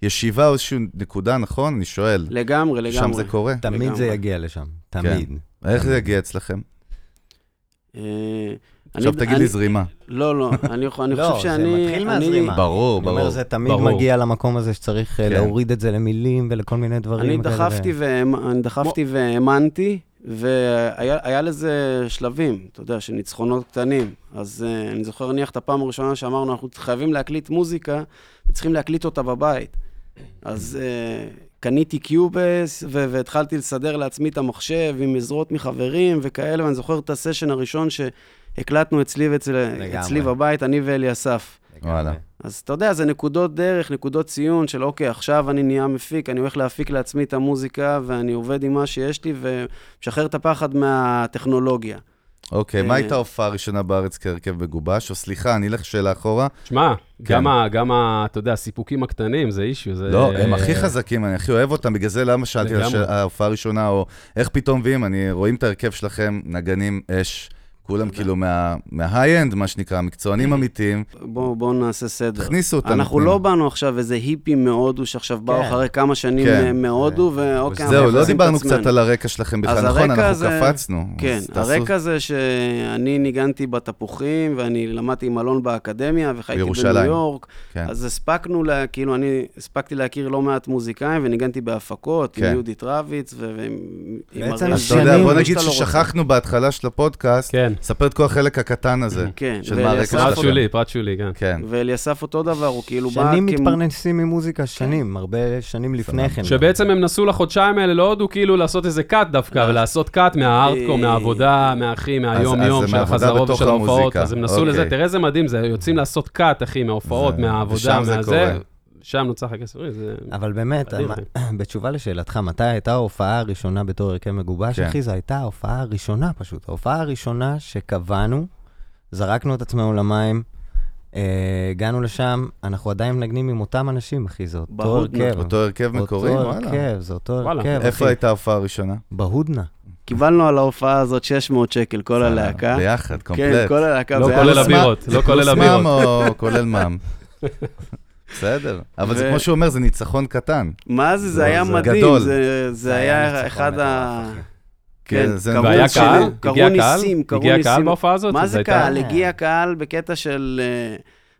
ישיבה או איזושהי נקודה, נכון? אני שואל. לגמרי, לגמרי. שם זה קורה? תמיד לגמרי. זה יגיע לשם, תמיד. איך זה יגיע אצלכם? אה, עכשיו אני- תגיד אני- לי זרימה. לא, לא, אני לא, חושב זה שאני... מתחיל אני- מהזרימה. ברור, אני אומר, ברור. זה תמיד ברור. מגיע למקום הזה שצריך אה, כן. להוריד את זה למילים ולכל מיני דברים אני דחפתי והאמנתי, והיה היה לזה שלבים, אתה יודע, של ניצחונות קטנים. אז uh, אני זוכר נניח את הפעם הראשונה שאמרנו, אנחנו חייבים להקליט מוזיקה, וצריכים להקליט אותה בבית. אז uh, קניתי קיובס, ו- והתחלתי לסדר לעצמי את המחשב עם עזרות מחברים וכאלה, ואני זוכר את הסשן הראשון שהקלטנו אצלי, ואצל, אצלי בבית, אני ואלי אסף. וואלה. אז אתה יודע, זה נקודות דרך, נקודות ציון של אוקיי, עכשיו אני נהיה מפיק, אני הולך להפיק לעצמי את המוזיקה, ואני עובד עם מה שיש לי, ומשחרר את הפחד מהטכנולוגיה. אוקיי, מה הייתה ההופעה הראשונה בארץ כהרכב מגובש? או סליחה, אני אלך שאלה אחורה. שמע, גם, ה, גם ה, אתה יודע, הסיפוקים הקטנים זה אישיו. זה... לא, הם הכי חזקים, אני הכי אוהב אותם, בגלל זה למה שאלתי על ההופעה הראשונה, או איך פתאום מביאים, אני רואים את ההרכב שלכם, נגנים אש. כולם כאילו מה-high-end, מה שנקרא, מקצוענים אמיתיים. בואו בוא נעשה סדר. תכניסו אותנו. אנחנו לא באנו עכשיו איזה היפים מהודו, שעכשיו באו כן. אחרי כמה שנים כן. מהודו, ואוקיי, זהו, לא דיברנו קצת על הרקע שלכם בכלל, נכון, אנחנו זה... קפצנו. כן, הרקע זה שאני ניגנתי בתפוחים, ואני למדתי עם אלון באקדמיה, וחייתי בניו יורק. כן. אז הספקנו, לה, כאילו, אני הספקתי להכיר לא מעט מוזיקאים, וניגנתי בהפקות, כן. עם יהודית רביץ, ועם... בעצם שנים... בוא נגיד ששכחנו בהתחלה של הפודקאסט, כן. כן. ספר את כל החלק הקטן הזה. כן. של שלך. פרט שולי, פרט שולי, כן. כן. ואליסף אותו דבר, הוא כאילו בא... שנים מתפרנסים ממוזיקה, שנים, הרבה שנים לפני כן. שבעצם הם נסו לחודשיים האלה להודו כאילו לעשות איזה קאט דווקא, אה. ולעשות קאט מהארדקור, מהעבודה, מהאחי, מהיום-יום של החזרות ושל ההופעות. אז הם נסו לזה, אוקיי. תראה איזה מדהים זה, יוצאים לעשות קאט, אחי, מההופעות, מהעבודה, מהזה. שם נוצח הכסף, זה... אבל באמת, <clears throat> בתשובה לשאלתך, מתי הייתה ההופעה הראשונה בתור הרכב מגובש, כן. אחי, זו הייתה ההופעה הראשונה פשוט. ההופעה הראשונה שקבענו, זרקנו את עצמנו למים, אה, הגענו לשם, אנחנו עדיין מנגנים עם אותם אנשים, אחי, זה אותו הרכב. אותו הרכב מקורי, וואלה. אותו הרכב, זה אותו הרכב, איפה הייתה ההופעה הראשונה? בהודנה. קיבלנו על ההופעה הזאת 600 שקל, כל הלהקה. ביחד, כן, קומפלט. כן, כל הלהקה. לא כולל הבירות, לא כולל הבירות. מע"מ או כולל מע"מ? <laughs> בסדר, אבל זה כמו שהוא אומר, זה ניצחון קטן. מה זה, זה היה מדהים, זה היה אחד ה... כן, זה... והיה קהל? הגיע קהל? הגיע קהל בהופעה הזאת? מה זה קהל? הגיע קהל בקטע של אה,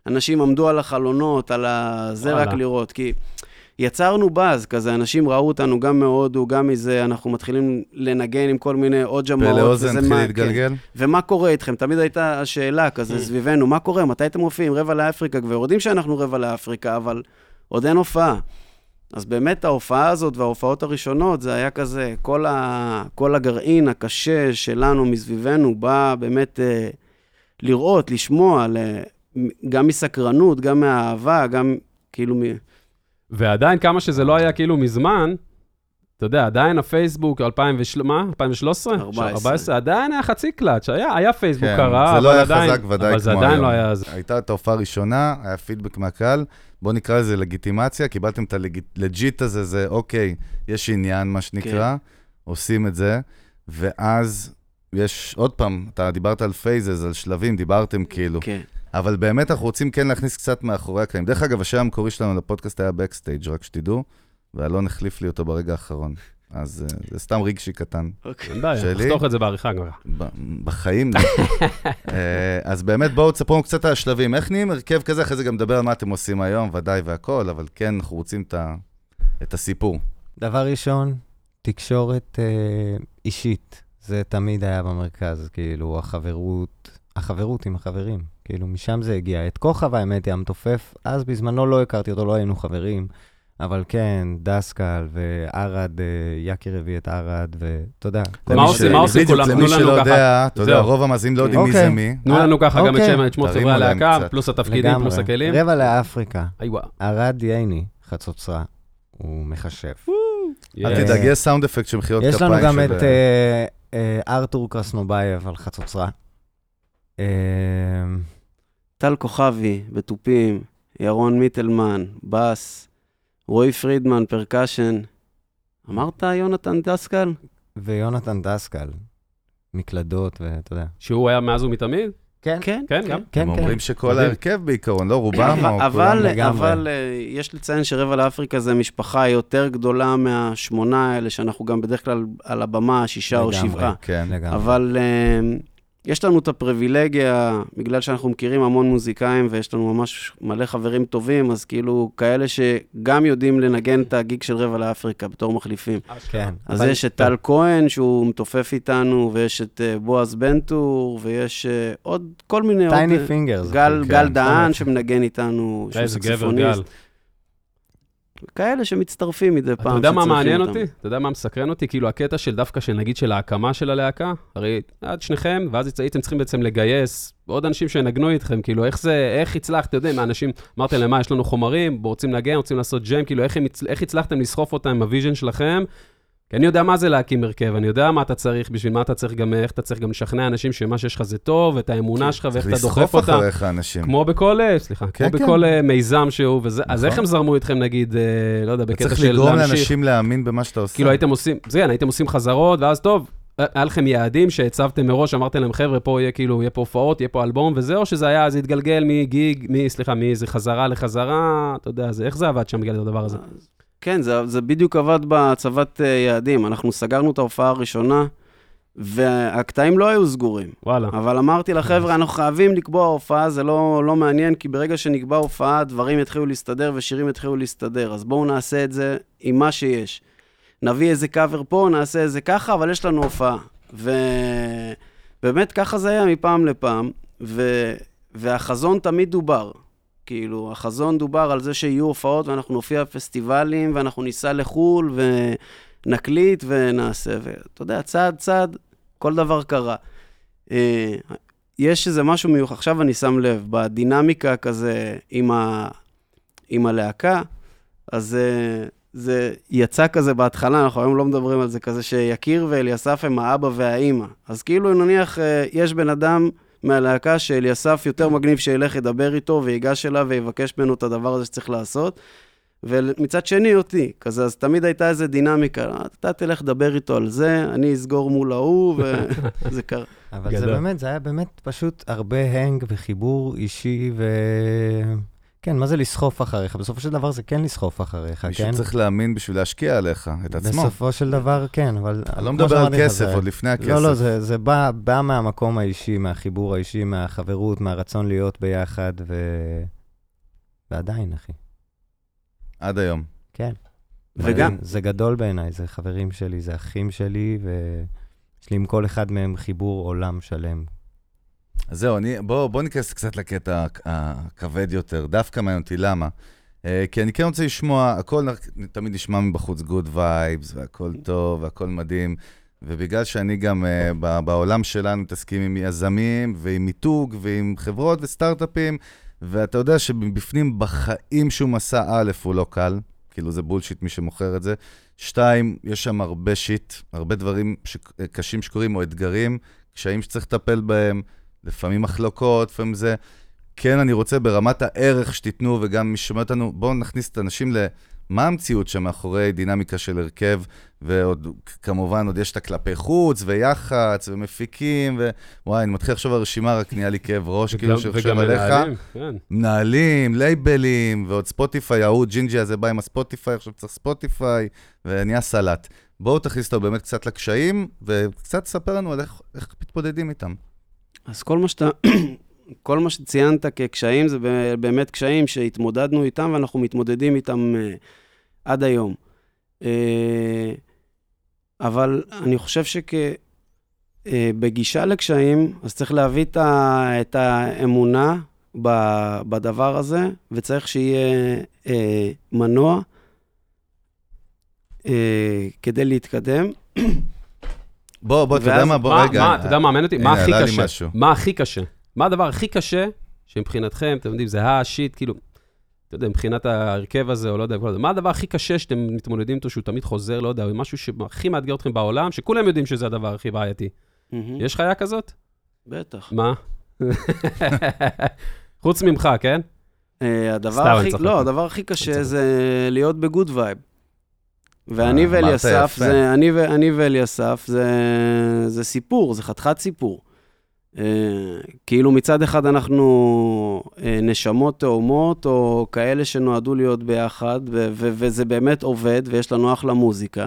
אנשים עמדו על החלונות, על זה רק לראות, כי... יצרנו באז, כזה, אנשים ראו אותנו גם מהודו, גם מזה, אנחנו מתחילים לנגן עם כל מיני עוד ג'מעות. פלא אוזן התחיל להתגלגל. כן. ומה קורה איתכם? תמיד הייתה השאלה כזה סביבנו, מה קורה? מתי אתם מופיעים? רבע לאפריקה כבר יודעים שאנחנו רבע לאפריקה, אבל עוד אין הופעה. אז באמת ההופעה הזאת וההופעות הראשונות, זה היה כזה, כל, ה, כל הגרעין הקשה שלנו מסביבנו בא באמת אה, לראות, לשמוע, ל, גם מסקרנות, גם מאהבה, גם כאילו... ועדיין, כמה שזה לא היה כאילו מזמן, אתה יודע, עדיין הפייסבוק, 2013, מה? 2013? 14. עדיין היה חצי קלאץ', היה, היה פייסבוק כן, קרה, אבל עדיין... זה לא היה חזק ודאי כמו היום. אבל זה עדיין לא היה... הייתה את ההופעה הראשונה, היה פידבק מהקהל, בואו נקרא לזה לגיטימציה, קיבלתם את ה legit הזה, זה אוקיי, יש עניין, מה שנקרא, כן. עושים את זה, ואז יש, עוד פעם, אתה דיברת על phases, על שלבים, דיברתם כאילו. כן. אבל באמת אנחנו רוצים כן להכניס קצת מאחורי הקלעים. דרך אגב, השם המקורי שלנו לפודקאסט היה backstage, רק שתדעו, ואלון החליף לי אותו ברגע האחרון. אז אה, זה סתם רגשי קטן. אוקיי. אין בעיה, נחתוך את זה בעריכה כבר. בחיים. uh, <laughs> אז באמת, בואו תספרו קצת על השלבים. איך נהיים הרכב כזה? אחרי זה גם נדבר על מה אתם עושים היום, ודאי והכול, אבל כן, אנחנו רוצים את הסיפור. דבר ראשון, תקשורת uh, אישית. זה תמיד היה במרכז, כאילו, החברות, החברות עם החברים. כאילו, משם זה הגיע. את כוכב, האמת היא, המתופף, אז בזמנו לא הכרתי אותו, לא היינו חברים. אבל כן, דסקל וערד, אה, יקיר הביא את ערד, ואתה יודע. מה עושים, מה עושים כולם? תנו לנו ככה. למי שלא יודע, אתה יודע, רוב המאזינים לא יודעים מי זה אוקיי. מי. תנו לנו ככה גם את שמות חברי הלהקה, פלוס התפקידים, פלוס הכלים. רבע לאפריקה. ערד ייני, חצוצרה, הוא מחשב. אל תדאג, יש sound effect של מחיאות כפיים. יש לנו גם את אה, אה, ארתור קרסנובייב על חצוצרה. טל כוכבי, בתופים, ירון מיטלמן, בס, רועי פרידמן, פרקשן. אמרת יונתן דסקל? ויונתן דסקל, מקלדות, ואתה יודע. שהוא היה מאז ומתמיד? כן, כן, כן, גם. כן, הם אומרים שכל ההרכב בעיקרון, לא רובם או כולם. אבל אה, יש לציין שרבע לאפריקה זה משפחה יותר גדולה מהשמונה האלה, שאנחנו גם בדרך כלל על הבמה, שישה או שבעה. כן, לגמרי. אבל... אה, יש לנו את הפריבילגיה, בגלל שאנחנו מכירים המון מוזיקאים ויש לנו ממש מלא חברים טובים, אז כאילו כאלה שגם יודעים לנגן את הגיג של רבע לאפריקה בתור מחליפים. כן. אז אבל- יש את טל כהן, שהוא מתופף איתנו, ויש את אה, בועז בנטור, ויש אה, עוד כל מיני... Tiny אה, Fingers. גל, כן, גל. דהן שמנגן איתנו, שהוא איזה גבר, סקסופוניסט. גל. כאלה שמצטרפים מדי פעם. אתה יודע מה מעניין אותם. אותי? אתה יודע מה מסקרן אותי? כאילו הקטע של דווקא של נגיד של ההקמה של הלהקה, הרי עד שניכם, ואז הייתם צריכים בעצם לגייס עוד אנשים שינגנו איתכם, כאילו איך זה, איך הצלחת, אתה יודע, מהאנשים, אמרתם להם, מה, יש לנו חומרים, רוצים לנגן, רוצים לעשות ג'ם, כאילו איך, איך הצלחתם לסחוף אותם עם ה vision שלכם? כי אני יודע מה זה להקים הרכב, אני יודע מה אתה צריך, בשביל מה אתה צריך גם, איך אתה צריך גם לשכנע אנשים שמה שיש לך זה טוב, ואת האמונה שלך ואיך צריך אתה דוחף לסחוף אותם. אחריך אנשים. כמו בכל, אה, סליחה, כן, כמו כן. בכל אה, מיזם שהוא, וזה, אז נכון. איך הם זרמו איתכם, נגיד, אה, לא יודע, אתה בקטע צריך של לגרום להמשיך? לאנשים להאמין במה שאתה עושה. כאילו הייתם עושים, זה כן, הייתם עושים חזרות, ואז טוב, היה לכם יעדים שהצבתם מראש, אמרתם להם, חבר'ה, פה יהיה כאילו, יהיה פה הופעות, יהיה פה אלבום, וזה, או שזה היה, זה התגלגל מ gig, מ... סליחה, מאיזה חזרה לחזרה, אתה יודע, זה, איך זה עבד שם בגלל הדבר הזה? כן, זה, זה בדיוק עבד בהצבת אה, יעדים. אנחנו סגרנו את ההופעה הראשונה, והקטעים לא היו סגורים. וואלה. אבל אמרתי לחבר'ה, אנחנו חייבים לקבוע הופעה, זה לא, לא מעניין, כי ברגע שנקבע הופעה, דברים יתחילו להסתדר ושירים יתחילו להסתדר. אז בואו נעשה את זה עם מה שיש. נביא איזה קאבר פה, נעשה איזה ככה, אבל יש לנו הופעה. ובאמת ככה זה היה מפעם לפעם, ו... והחזון תמיד דובר. כאילו, החזון דובר על זה שיהיו הופעות ואנחנו נופיע בפסטיבלים ואנחנו ניסע לחו"ל ונקליט ונעשה. ואתה יודע, צעד צעד, כל דבר קרה. אה, יש איזה משהו מיוחד, עכשיו אני שם לב, בדינמיקה כזה עם, ה... עם הלהקה, אז אה, זה יצא כזה בהתחלה, אנחנו היום לא מדברים על זה, כזה שיקיר ואליסף הם האבא והאימא. אז כאילו נניח אה, יש בן אדם מהלהקה שאליסף יותר מגניב שילך ידבר איתו ויגש אליו ויבקש ממנו את הדבר הזה שצריך לעשות. ומצד שני אותי, כזה, אז תמיד הייתה איזה דינמיקה, אתה תלך לדבר איתו על זה, אני אסגור מול ההוא, וזה <laughs> קרה. אבל זה גדול. באמת, זה היה באמת פשוט הרבה הנג וחיבור אישי ו... כן, מה זה לסחוף אחריך? בסופו של דבר זה כן לסחוף אחריך, מישהו כן? צריך להאמין בשביל להשקיע עליך, את עצמו. בסופו של דבר, כן, אבל... אני לא מדבר על כסף, זה- עוד לפני הכסף. לא, לא, זה, זה בא, בא מהמקום האישי, מהחיבור האישי, מהחברות, מהרצון להיות ביחד, ו... ועדיין, אחי. עד היום. כן. וגם- זה, זה גדול בעיניי, זה חברים שלי, זה אחים שלי, ויש לי עם כל אחד מהם חיבור עולם שלם. אז זהו, אני, בוא, בוא ניכנס קצת לקטע הכ- הכבד יותר. דווקא מעניין אותי, למה? אה, כי אני כן רוצה לשמוע, הכל תמיד נשמע מבחוץ good vibes, והכל טוב, והכל מדהים. ובגלל שאני גם אה, בעולם שלנו מתעסקים עם יזמים, ועם מיתוג, ועם חברות וסטארט-אפים, ואתה יודע שבפנים בחיים שום מסע א' הוא לא קל, כאילו זה bullshit מי שמוכר את זה. שתיים, יש שם הרבה shit, הרבה דברים ש... קשים שקורים, או אתגרים, קשיים שצריך לטפל בהם, לפעמים מחלוקות, לפעמים זה. כן, אני רוצה ברמת הערך שתיתנו, וגם מי ששומע אותנו, בואו נכניס את האנשים ל... מה המציאות שמאחורי דינמיקה של הרכב, ועוד, כמובן, עוד יש את הכלפי חוץ, ויח"צ, ומפיקים, ווואי, אני מתחיל לחשוב על רשימה, רק נהיה לי כאב ראש, כאילו, וגם- שחושב וגם עליך. מנהלים, כן. מנהלים, לייבלים, ועוד Spotify, ההוא ג'ינג'י הזה בא עם ה Spotify, עכשיו צריך Spotify, ונהיה סלט. בואו תכניס אותו באמת קצת לקשיים, וקצת תספר לנו על איך, איך מתמודדים איתם. אז כל מה שאתה, <clears throat> כל מה שציינת כקשיים, זה באמת קשיים שהתמודדנו איתם ואנחנו מתמודדים איתם uh, עד היום. Uh, אבל אני חושב שבגישה לקשיים, אז צריך להביא את, ה, את האמונה ב, בדבר הזה, וצריך שיהיה uh, מנוע uh, כדי להתקדם. <clears throat> בוא, בוא, אתה יודע מה, בוא מה- רגע. מה, אתה יודע מה מעניין אותי? מה הכי קשה? משהו. מה הכי קשה? מה הדבר הכי קשה שמבחינתכם, אתם יודעים, זה ה shit, כאילו, אתה יודע, מבחינת ההרכב הזה, או לא יודע, כל זה, מה הדבר הכי קשה שאתם מתמודדים איתו, שהוא תמיד חוזר, לא יודע, או משהו שהכי מאתגר אתכם בעולם, שכולם יודעים שזה הדבר הכי בעייתי. יש חיה כזאת? בטח. מה? חוץ ממך, כן? אה, הדבר הכי. לא, הדבר הכי קשה. זה להיות ב good vibe. ואני אה, ואליסף. זה, אני, ו- אני ואליסף, זה, זה סיפור, זה חתיכת סיפור. אה, כאילו מצד אחד אנחנו אה, נשמות תאומות, או כאלה שנועדו להיות ביחד, ו- ו- וזה באמת עובד, ויש לנו אחלה מוזיקה.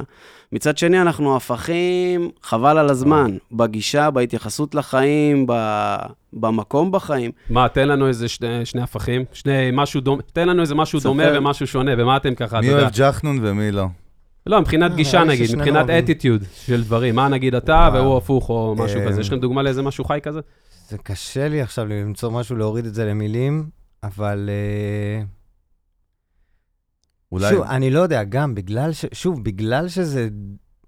מצד שני, אנחנו הפכים, חבל על הזמן, בגישה, בהתייחסות לחיים, ב- במקום בחיים. מה, תן לנו איזה שני, שני הפכים, שני, משהו דומה, תן לנו איזה משהו ספר. דומה ומשהו שונה, ומה אתם ככה, אתה מי יודע. אוהב ג'חנון ומי לא? לא, מבחינת אה, גישה נגיד, מבחינת. אטיטיוד של דברים. מה נגיד אתה וואו. והוא הפוך, או משהו כזה. יש לכם דוגמה לאיזה משהו חי כזה? זה קשה לי עכשיו למצוא משהו, להוריד את זה למילים, אבל... אה, אולי... שוב, אני לא יודע, גם בגלל ש... שוב, בגלל שזה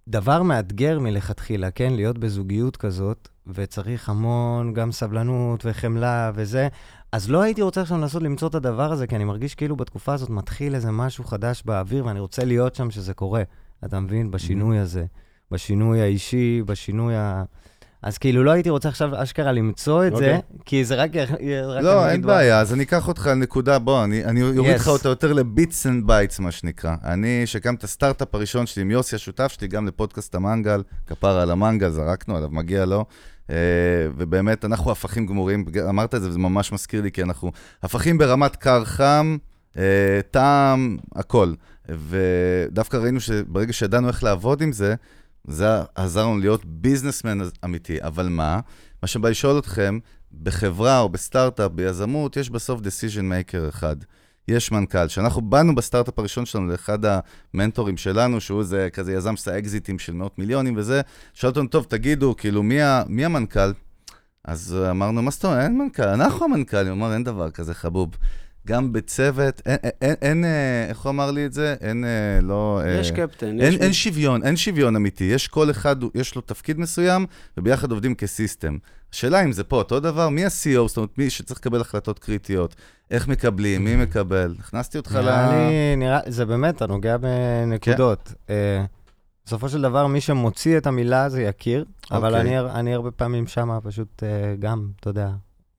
דבר מאתגר מלכתחילה, כן? להיות בזוגיות כזאת, וצריך המון גם סבלנות וחמלה וזה, אז לא הייתי רוצה עכשיו לנסות למצוא את הדבר הזה, כי אני מרגיש כאילו בתקופה הזאת מתחיל איזה משהו חדש באוויר, ואני רוצה להיות שם שזה קורה. אתה מבין? בשינוי הזה. בשינוי האישי, בשינוי ה... אז כאילו לא הייתי רוצה עכשיו אשכרה למצוא את זה, אוקיי. כי זה רק... רק לא, אין אגיד, בעיה, אז אני אקח אותך לנקודה, בוא, אני, אני אוריד Yes. לך אותה יותר ל bits and bytes, מה שנקרא. אני, שהקם את הסטארט-אפ הראשון שלי עם יוסי, השותף שלי, גם לפודקאסט המנגל, כפרה על המנגל, זרקנו עליו, מגיע לו. אה, ובאמת, אנחנו הפכים גמורים, אמרת את זה, וזה ממש מזכיר לי, כי אנחנו הפכים ברמת קר חם, אה, טעם, הכל. ודווקא ראינו שברגע שידענו איך לעבוד עם זה, זה עזר לנו להיות ביזנסמן אמיתי. אבל מה? מה שבא לשאול אתכם, בחברה או בסטארט-אפ, ביזמות, יש בסוף decision maker אחד. יש מנכ"ל, שאנחנו באנו בסטארט-אפ הראשון שלנו לאחד המנטורים שלנו, שהוא זה כזה יזם שעשה אקזיטים של מאות מיליונים וזה, שאל אותנו, טוב, תגידו, כאילו, מי, מי המנכ"ל? אז אמרנו, מה זאת אומרת, אין מנכ"ל, אנחנו המנכ"ל. הוא אמר, אין דבר כזה, חבוב. גם בצוות, אין, אין, אין, אה, איך הוא אמר לי את זה? אין, אה, לא... אה, יש קפטן, אין, יש... אין שוויון, אין שוויון אמיתי. יש כל אחד, יש לו תפקיד מסוים, וביחד עובדים כסיסטם. השאלה אם זה פה אותו דבר, מי ה-CEO, זאת אומרת, מי שצריך לקבל החלטות קריטיות, איך מקבלים, מי מקבל. הכנסתי אותך ל... נראה לי, נראה, זה באמת, אתה נוגע בנקודות. אה, בסופו של דבר, מי שמוציא את המילה הזה יכיר, אבל אוקיי. אני, אני הרבה פעמים שמה פשוט אה, גם, אתה יודע,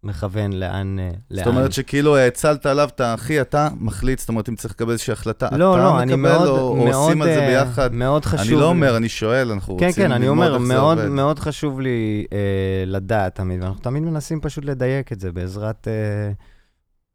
מכוון לאן... אה, זאת לאן. אומרת שכאילו האצלת עליו את האחי, אתה מחליט, זאת אומרת, אם צריך לקבל איזושהי החלטה, לא, אתה לא, אני מקבל, מאוד, או, או מאוד, עושים על זה אה, ביחד. מאוד חשוב. אני לא אומר, אני שואל, אנחנו כן, רוצים כן, אני ללמוד אומר, מאוד, עובד. מאוד חשוב לי אה, לדעת תמיד, ואנחנו תמיד מנסים פשוט לדייק את זה בעזרת, אה,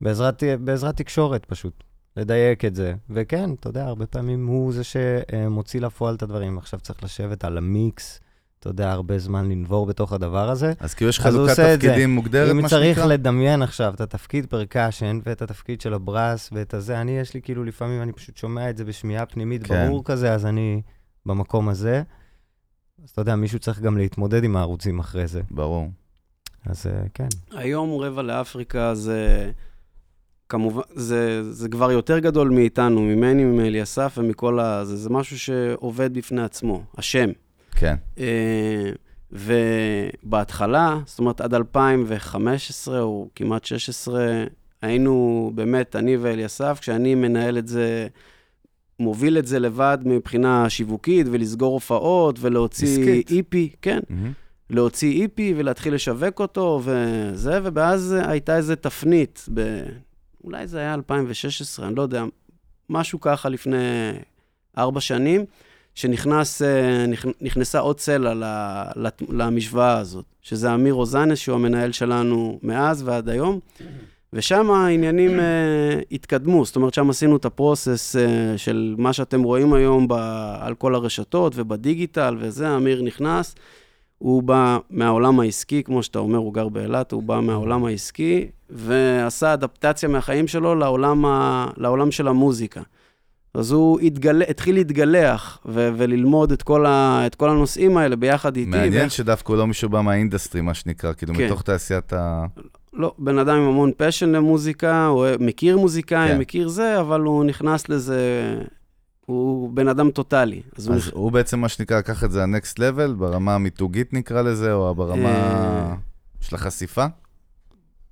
בעזרת, בעזרת תקשורת פשוט, לדייק את זה. וכן, אתה יודע, הרבה פעמים הוא זה שמוציא לפועל את הדברים. עכשיו צריך לשבת על המיקס, אתה יודע, הרבה זמן לנבור בתוך הדבר הזה. אז כאילו יש חלוקת. תפקידים מוגדרת, אם מה צריך שנקרא? לדמיין עכשיו את התפקיד פרקשן ואת התפקיד של הברס ואת הזה, אני, יש לי כאילו לפעמים, אני פשוט שומע את זה בשמיעה פנימית כן. ברור כזה, אז אני במקום הזה. אז אתה יודע, מישהו צריך גם להתמודד עם הערוצים אחרי זה. ברור. אז אה, כן. היום רבע לאפריקה זה... כמובן, זה, זה כבר יותר גדול מאיתנו, ממני, מאליסף ומכל ה... זה, זה משהו שעובד בפני עצמו, השם. כן. אה, ובהתחלה, זאת אומרת, עד 2015 או כמעט 16, היינו באמת, אני ואליסף, כשאני מנהל את זה, מוביל את זה לבד מבחינה שיווקית, ולסגור הופעות, ולהוציא עסקית. איפי, כן, מהמם. להוציא איפי ולהתחיל לשווק אותו וזה, ואז הייתה איזו תפנית, ב... אולי זה היה 2016, אני לא יודע, משהו ככה לפני ארבע שנים, שנכנס, אה, עוד צלע למשוואה הזאת, שזה אמיר רוזנס, שהוא המנהל שלנו מאז ועד היום, ושם העניינים אה, התקדמו, זאת אומרת, שם עשינו את הפרוסס אה, של מה שאתם רואים היום ב, על כל הרשתות וב digital וזה, אמיר נכנס. הוא בא מהעולם העסקי, כמו שאתה אומר, הוא גר באילת, הוא בא מהעולם העסקי, ועשה אדפטציה מהחיים שלו לעולם, ה... לעולם של המוזיקה. אז הוא התגל... התחיל להתגלח ו... וללמוד את כל, ה... את כל הנושאים האלה ביחד איתי. מעניין ואיך- שדווקא הוא לא מישהו בא מה industry, מה שנקרא, כאילו כן. מתוך תעשיית ה... לא, בן אדם עם המון passion למוזיקה, הוא מכיר מוזיקאים, כן. מכיר זה, אבל הוא נכנס לזה, הוא בן אדם טוטאלי. אז הוא אז הוא בעצם, מה שנקרא, לקח את זה ה-next level, ברמה המיתוגית נקרא לזה, או ברמה אה. של החשיפה?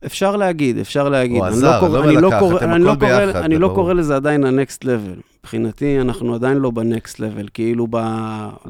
אפשר להגיד, אפשר להגיד. הוא אני עזר, קורא- לא אני בלקח, קורא- אני לא קורא- ביחד, אני לא. קורא לזה עדיין ה-next level. מבחינתי, אנחנו עדיין לא ב-next level, כאילו ב...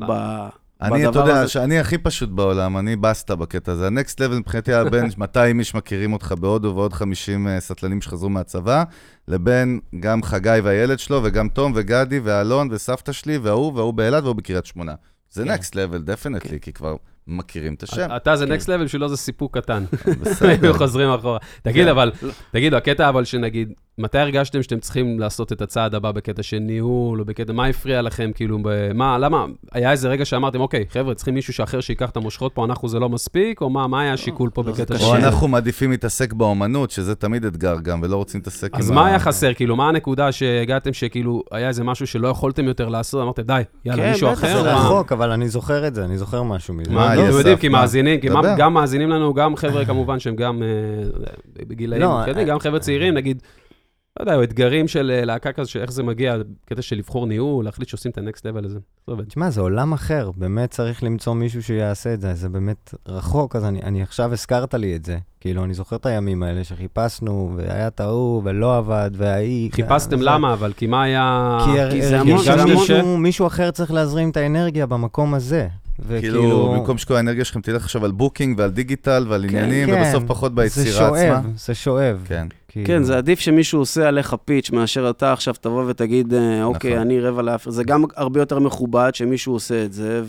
ב- אני, אתה יודע, הזה- שאני הכי פשוט בעולם, אני בסטה בקטע הזה. ה-next level מבחינתי היה בין <laughs> 200 איש מכירים אותך בהודו ועוד 50 אה, סטלנים שחזרו מהצבא, לבין גם חגי והילד שלו, וגם תום וגדי ואלון וסבתא שלי, וההוא, וההוא באילת והוא בקריית שמונה. זה next level, definitely, כן. כי כבר מכירים את השם. אתה זה נקסט לבל, בשבילו זה סיפוק קטן. <laughs> בסדר. <laughs> חוזרים אחורה. תגיד, כן. אבל, תגידו, הקטע אבל שנגיד, מתי הרגשתם שאתם צריכים לעשות את הצעד הבא בקטע של ניהול, או בקטע, מה הפריע לכם, כאילו, מה, למה, היה איזה רגע שאמרתם, אוקיי, חבר'ה, צריכים מישהו אחר שייקח את המושכות פה, אנחנו זה לא מספיק, או מה, מה היה השיקול פה לא, זה בקטע קשה. או של... אנחנו מעדיפים להתעסק באומנות, שזה תמיד אתגר גם, ולא רוצים להתעסק עם אז מה היה חסר, כאילו, מה הנקודה שהגעתם שכאילו, היה איזה משהו שלא יכולתם יותר לעשות, אמרתם, די, יאללה, כן, מישהו בטח, אחר? זה מה?" רחוק, אבל אני זוכר את זה, אני זוכר משהו מזה. מה, לא, אתם יודעים, כי? מאזינים, כי גם מאזינים לנו, גם חבר'ה כמובן שהם גם אה, בגילאים, לא, אה, גם חבר'ה צעירים, נגיד, לא יודע, אתגרים של אה, להקה כזה, שאיך זה מגיע, קטע של לבחור ניהול, להחליט שעושים את הנקסט לבל הזה. תשמע, זה עולם אחר, באמת צריך למצוא מישהו שיעשה את זה, זה באמת רחוק, אז אני, אני עכשיו הזכרת לי את זה. כאילו, אני זוכר את הימים האלה שחיפשנו, והיה את ההוא, ולא עבד, וההיא... חיפשתם למה, אבל כי מה היה... כי, כי זה המון- מישהו אחר צריך להזרים את האנרגיה במקום הזה. כאילו, במקום שכל האנרגיה שלכם תלך עכשיו על booking ועל digital ועל כן, עניינים, כן. ובסוף פחות זה ביצירה שואב, עצמה. זה שואב. כן. כאילו. כן, זה עדיף שמישהו עושה עליך pitch, מאשר אתה עכשיו תבוא ותגיד, אה, אוקיי, נכון. אני רבע לאף... זה גם הרבה יותר מכובד שמישהו עושה את זה,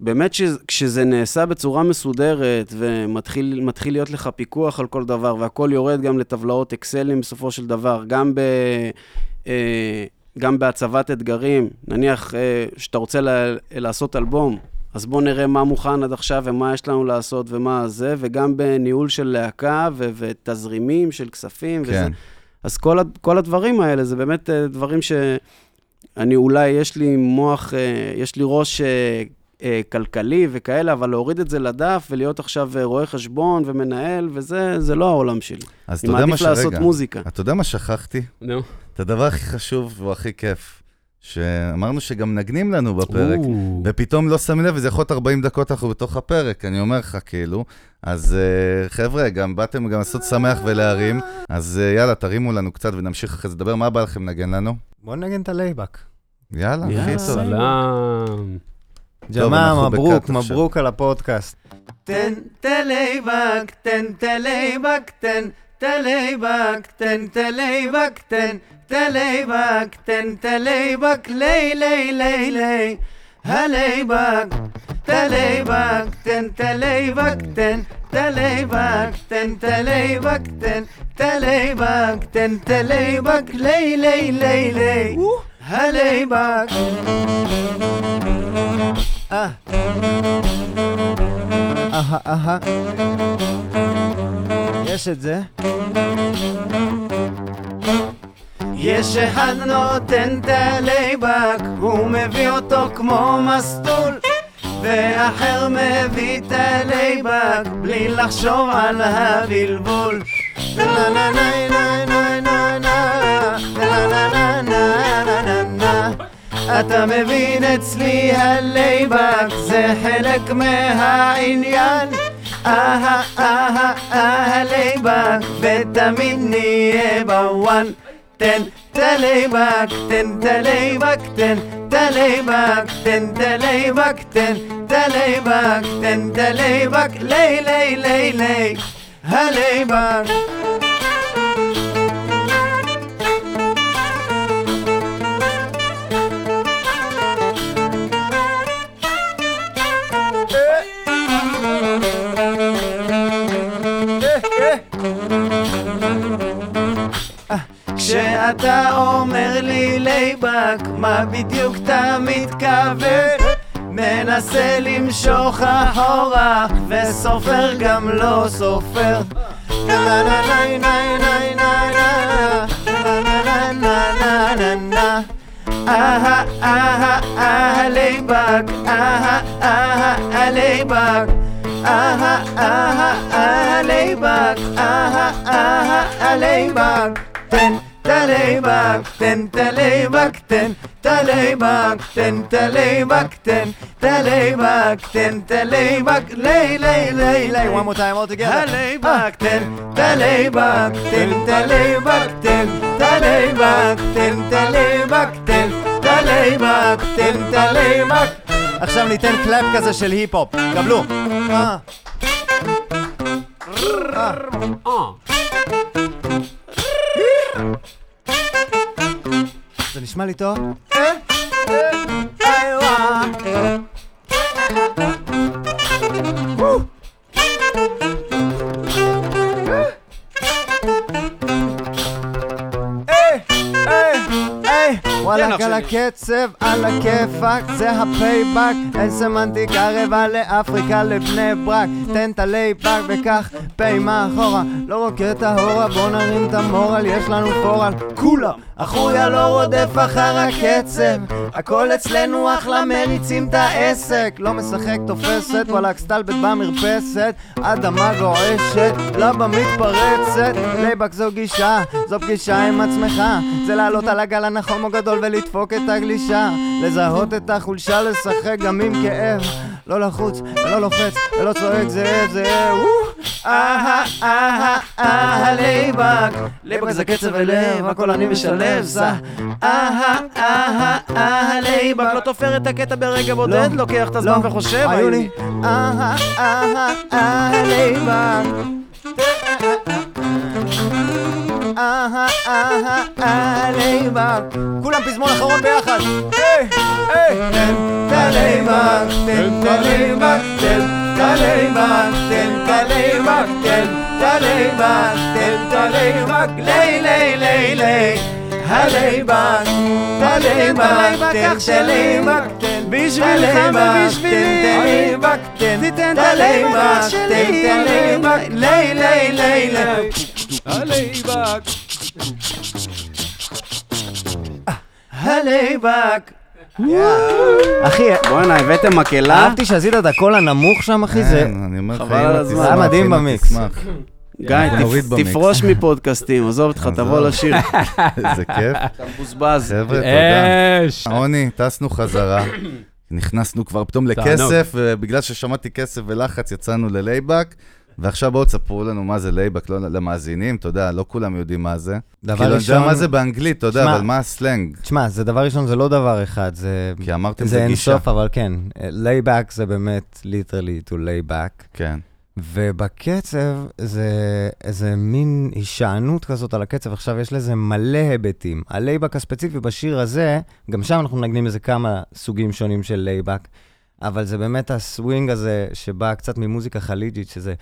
ובאמת כשזה נעשה בצורה מסודרת, ומתחיל מתחיל להיות לך פיקוח על כל דבר, והכל יורד גם לטבלאות אקסלים בסופו של דבר, גם ב... אה, גם בהצבת אתגרים, נניח אה, שאתה רוצה ל- לעשות אלבום, אז בואו נראה מה מוכן עד עכשיו ומה יש לנו לעשות ומה זה, וגם בניהול של להקה ו- ותזרימים של כספים וזה. כן. אז כל, כל הדברים האלה, זה באמת אה, דברים שאני אולי, יש לי מוח, אה, יש לי ראש כלכלי וכאלה, אבל להוריד את זה לדף ולהיות עכשיו אה, רואה חשבון ומנהל, וזה זה לא העולם שלי. אז אתה אני יודע מה מעדיף לעשות שרגע, מוזיקה. אתה יודע מה שכחתי? נו. את הדבר הכי חשוב והכי כיף, שאמרנו שגם נגנים לנו בפרק, או. ופתאום לא שמים לב, וזה יכול להיות 40 דקות אנחנו בתוך הפרק, אני אומר לך, כאילו. אז אה, חבר'ה, גם באתם גם לעשות שמח ולהרים, אז אה, יאללה, תרימו לנו קצת ונמשיך אחרי זה לדבר. מה בא לכם לנגן לנו? בוא נגן את ה laid back. יאללה, יאללה. הכי טוב. סלאם. ג'מאל, מברוק. מברוק על הפודקאסט. תן תלייבק, תן תלייבק, תן תלייבק, תן תלייבק, תן Teleybak, ten teleybak, ley ley ley ley. Haleybak, teleybak, ten teleybak, ten teleybak, ten teleybak, ten teleybak, ten teleybak, ley ley ley ley. Haleybak. Ah. אהה אהה יש את זה יש אחד נותן את ה layback, הוא מביא אותו כמו מסטול ואחר מביא את ה layback, בלי לחשוב על הבלבול. אתה מבין אצלי הלייבק זה חלק מהעניין. אהה אהה אהה לייבק ותמיד נהיה בוואן. ten teleybak ten teleybak ten teleybak ten teleybak ten teleybak ten teleybak ley ley ley ley haleybak כשאתה אומר לי layback, מה בדיוק אתה מתכוון? מנסה למשוך אחורה, וסופר גם לא סופר. אהה תן taley bakten taley bakten taley bakten taley bakten taley bakten taley bak lay lay lay lay one more time all together taley bakten taley bakten taley bakten taley bakten taley bakten taley bakten taley bakten עכשיו ניתן קלאפ כזה של היפ-הופ, קבלו. אה. זה נשמע לי טוב. וואלה, על הקצב, על הכיפאק, זה הפייבק, אין סמנטיקה רבע לאפריקה, לבני ברק, תן את הלייבק וקח פעימה אחורה, לא רוקט ההורה, בוא נרים את המורל, יש לנו פורל, כולם! החוריה לא רודף אחר הקצב, הכל אצלנו אחלה, מריצים את העסק, לא משחק תופסת, וואלק סטלבט במרפסת, אדמה גועשת, לבה מתפרצת, layback זו גישה, זו פגישה עם עצמך, זה לעלות על הגל הנכון הגדול ולדפוק את הגלישה, לזהות את החולשה, לשחק גם עם כאב, לא לחוץ ולא לוחץ ולא צועק זאב זאב, אהה אהה אהה layback, layback זה קצב ולב, הכל אני משלב, זה אהה אהה אהה layback, לא תופר את הקטע ברגע בודד, לא. לוקח את הזמן לא, וחושב. היו לי. אהה אהה אהה layback אהה אהה אהה כולם פזמון אחרון ביחד. היי היי. תן תן את ה layback תן תן את ה layback תן ה layback תן את ה layback. לי לי לי לי ה layback ה layback תן בשבילך ובשבילי. תיתן את ה layback תן את ה layback לי לי לי לי ה layback. ה layback אחי, בואנה, הבאתם מקהלה? אהבתי שעשית את הקול הנמוך שם, אחי, זה... אני אומר לך, חבל על הזמן. תשמח, היה מדהים במיקס. גיא. תפרוש מפודקאסטים, עזוב אותך. תבוא לשיר. <laughs> איזה כיף. אתה מבוזבז. חבר'ה, תודה. עוני, טסנו חזרה. <coughs> נכנסנו כבר פתאום. לכסף, ובגלל ששמעתי כסף ולחץ יצאנו ל layback. ועכשיו בואו תספרו לנו מה זה layback, לא למאזינים, אתה יודע, לא כולם יודעים מה זה. דבר כאילו, אני יודע ראשון- מה זה באנגלית, אתה יודע, אבל מה הסלנג? תשמע, זה דבר ראשון, זה לא דבר אחד, זה... כי אמרתם זה זה גישה. אינסוף, אבל כן. layback זה באמת literally to lay back. כן. ובקצב זה איזה מין הישענות כזאת על הקצב. עכשיו, יש לזה מלא היבטים. ה layback הספציפי בשיר הזה, גם שם אנחנו מנגנים איזה כמה סוגים שונים של layback, אבל זה באמת הסווינג הזה שבא קצת ממוזיקה חליג'ית, שזה...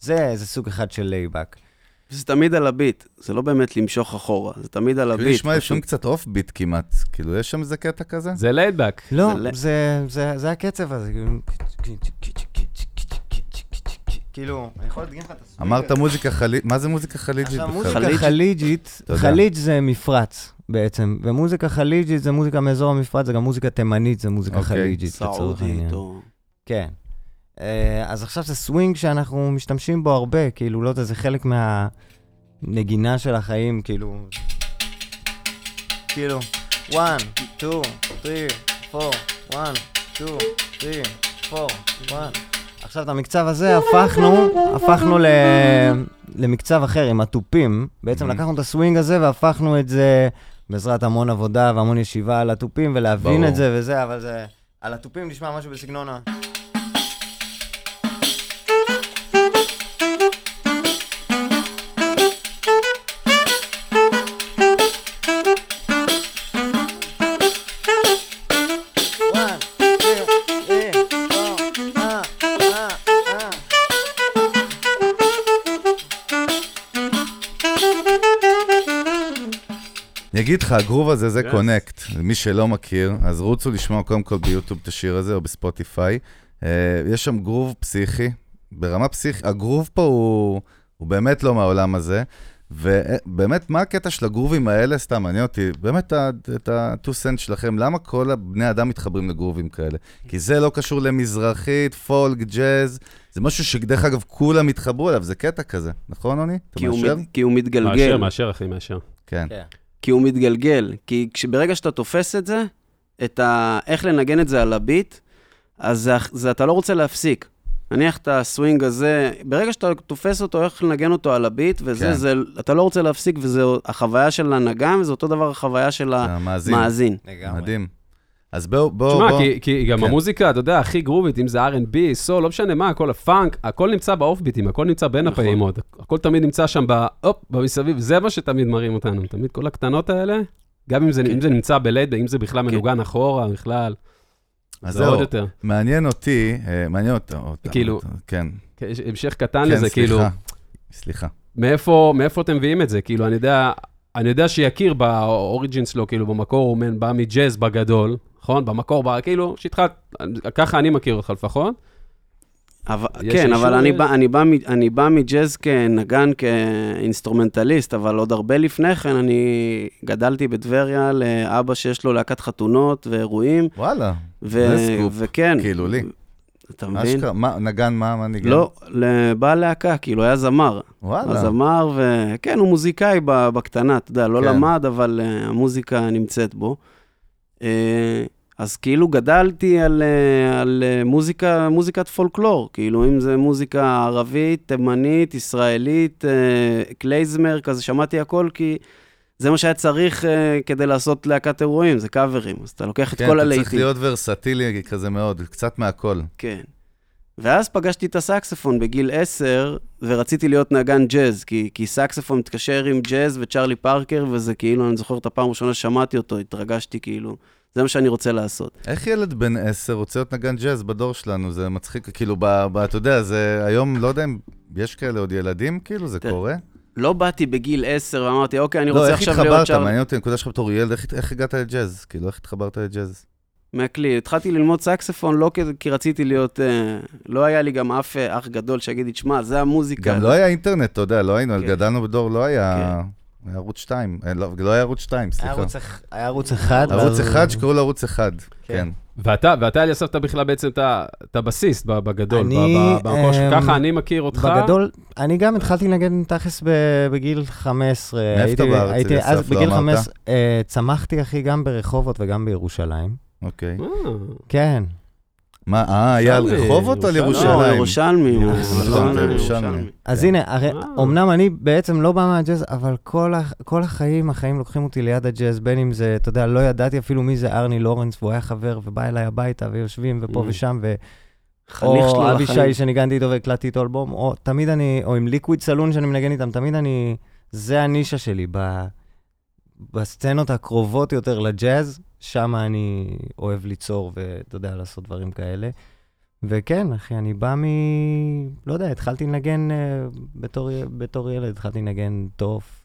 זה, זה סוג אחד של layback. זה תמיד על הביט, זה לא באמת למשוך אחורה, זה תמיד על כאילו הביט. נשמע פשוט. לפעמים קצת off beat כמעט, כאילו יש שם איזה קטע כזה? זה laid back. לא, זה הקצב הזה. כאילו, אני יכול להדגים לך את הסווינג. אמרת מוזיקה חליג'ית, מה זה מוזיקה חליג'ית עכשיו, בכלל? מוזיקה חליג'? חליג'ית. חליג' זה מפרץ בעצם, ומוזיקה חליג'ית זה מוזיקה מאזור המפרץ, זה גם מוזיקה תימנית, זה מוזיקה אוקיי. חליג'ית לצורך סעודית העניין. או... כן. אה, אז עכשיו זה סווינג שאנחנו משתמשים בו הרבה, כאילו, לא יודע, זה חלק מהנגינה של החיים, כאילו... כאילו, 1, 2, 3, 4, 1, 2, 3, 4, 1. עכשיו, את המקצב הזה הפכנו, הפכנו ל... למקצב אחר, עם התופים. בעצם Mhm. לקחנו את הסווינג הזה והפכנו את זה בעזרת המון עבודה והמון ישיבה על התופים, ולהבין ברור. את זה וזה, אבל זה... על התופים נשמע משהו בסגנון ה... אני אגיד לך, הגרוב הזה זה. קונקט. למי שלא מכיר, אז רוצו לשמוע קודם כל ביוטיוב את השיר הזה, או בספוטיפיי. אה, יש שם גרוב פסיכי, ברמה פסיכית. הגרוב פה הוא, הוא באמת לא מהעולם הזה. ובאמת, מה הקטע של הגרובים האלה? סתם מעניין אותי, באמת את ה-2 סנט שלכם, למה כל הבני אדם מתחברים לגרובים כאלה? כי זה לא קשור למזרחית, פולק, ג'אז, זה משהו שדרך אגב כולם התחברו אליו, זה קטע כזה, נכון, עוני? אתה מאשר? כי הוא מתגלגל. מאשר, מאשר, אחי, מאשר. כן. כי הוא מתגלגל. כי כשברגע שאתה תופס את זה, את ה... איך לנגן את זה על הביט, אז זה, זה, אתה לא רוצה להפסיק. נניח את הסווינג הזה, ברגע שאתה תופס אותו, איך לנגן אותו על הביט, וזה, כן. זה, אתה לא רוצה להפסיק, וזה החוויה של הנגן, וזה אותו דבר החוויה של המאזין. המאזין. לגמרי. מדהים. אז בואו, בואו, תשמע, בואו. כי, כי גם כן. המוזיקה, אתה יודע, הכי גרובית, אם זה R&B, סול, לא משנה מה, הכל הפאנק, הכל נמצא באוף-ביטים, הכל נמצא בין נכון. הפעימות, הכל תמיד נמצא שם ב... הופ, במסביב, זה מה שתמיד מרים אותנו, תמיד כל הקטנות האלה, גם אם זה, כן. אם זה נמצא בלייד, אם זה בכלל מנוגן אחורה, בכלל, אז זה זהו, עוד יותר. מעניין אותי, אה, מעניין אותי, אותנו, כאילו- אותנו, כן, כן, המשך קטן כן, לזה, כאילו, סליחה. סליחה. מאיפה, מאיפה אתם מביאים את זה? כאילו, אני יודע, אני יודע שיקיר באוריג'ין שלו, כאילו, במקור הוא מן- בא מג'אז בגדול, נכון? במקור, בא, כאילו, שהתחלת, ככה אני מכיר אותך לפחות. אבל, כן, אבל אני בא, אני, בא, מ- אני בא מג'אז כנגן, כאינסטרומנטליסט, אבל עוד הרבה לפני כן אני גדלתי בטבריה לאבא שיש לו להקת חתונות ואירועים. וואלה, ו- זה סקופ, וכן. כאילו לי. אתה מבין? אשכרה, מה, נגן מה, מה ניגן? לא, לבעל להקה, כאילו, היה זמר. וואלה. הזמר, וכן, הוא מוזיקאי ב- בקטנה, אתה יודע, לא כן. למד, אבל uh, המוזיקה נמצאת בו. אז כאילו גדלתי על, uh, על uh, מוזיקה, מוזיקת פולקלור, כאילו, אם זה מוזיקה ערבית, תימנית, ישראלית, uh, קלייזמר, כזה, שמעתי הכל, כי זה מה שהיה צריך כדי לעשות להקת אירועים, זה קאברים. אז אתה לוקח את כן, כל אתה הלהיטים. צריך להיות ורסטילי כזה מאוד, קצת מהכל. כן. ואז פגשתי את הסקספון בגיל 10, ורציתי להיות נגן ג'אז, כי, כי סקספון מתקשר עם ג'אז וצ'רלי פארקר, וזה כאילו, אני זוכר את הפעם הראשונה ששמעתי אותו, התרגשתי כאילו, זה מה שאני רוצה לעשות. איך ילד בן עשר רוצה להיות נגן ג'אז בדור שלנו? זה מצחיק, כאילו, ב, ב, אתה יודע, זה היום, לא יודע אם יש כאלה עוד ילדים, כאילו, זה כן. קורה? לא באתי בגיל 10 ואמרתי, אוקיי, אני לא, רוצה איך עכשיו להיות התחברת? צ'רלי... מעניין אותי, הנקודה שלך בתור ילד, איך, איך הגעת לג'אז? כאילו, איך התחברת לג'אז? מהכלי. התחלתי ללמוד סקספון לא כי, רציתי להיות, אה, לא היה לי גם אף אה, אח גדול שיגיד לי, תשמע, זה המוזיקה. גם לא היה אינטרנט, אתה יודע, לא היינו, כן. גדלנו בדור, לא היה... היה ערוץ 2, לא, לא היה ערוץ 2, היה סליחה. ערוץ היה ערוץ אחד. ערוץ ואז- אחד שקראו לו ערוץ אחד, כן. ואתה, ואתה אליסף, אתה בכלל בעצם את ה- את הבסיסט ב- בגדול, אני, ב- ב- במקור ש- אמ, ככה אני מכיר אותך. בגדול, אני גם התחלתי לנגן תכלס ב- בגיל 15. מאיפה אתה בארץ, אליסף? אז לא בגיל אמרת? 15, אה, צמחתי, אחי, גם ברחובות וגם בירושלים. אוקיי. אה, כן. מה, אה, היה על רחובות או על ירושלים. לא? ירושלמי. לא, ירושלמי. אז. הנה, הרי. אמנם אני בעצם לא בא מהג'אז, אבל כל, החיים, החיים לוקחים אותי ליד הג'אז, בין אם זה, אתה יודע, לא ידעתי אפילו מי זה ארני לורנס, והוא היה חבר, ובא אליי הביתה, ויושבים, ופה Mm. ושם, ו... חניך שלו או. אבישי שניגנתי איתו והקלטתי איתו אלבום, או תמיד אני, או עם ליקוויד סלון שאני מנגן איתם, תמיד אני, זה הנישה שלי, בסצנות הקרובות יותר לג'אז, שם אני אוהב ליצור ואתה יודע, לעשות דברים כאלה. וכן, אחי, אני בא מ... לא יודע, התחלתי לנגן אה, בתור, בתור ילד, התחלתי לנגן טוף,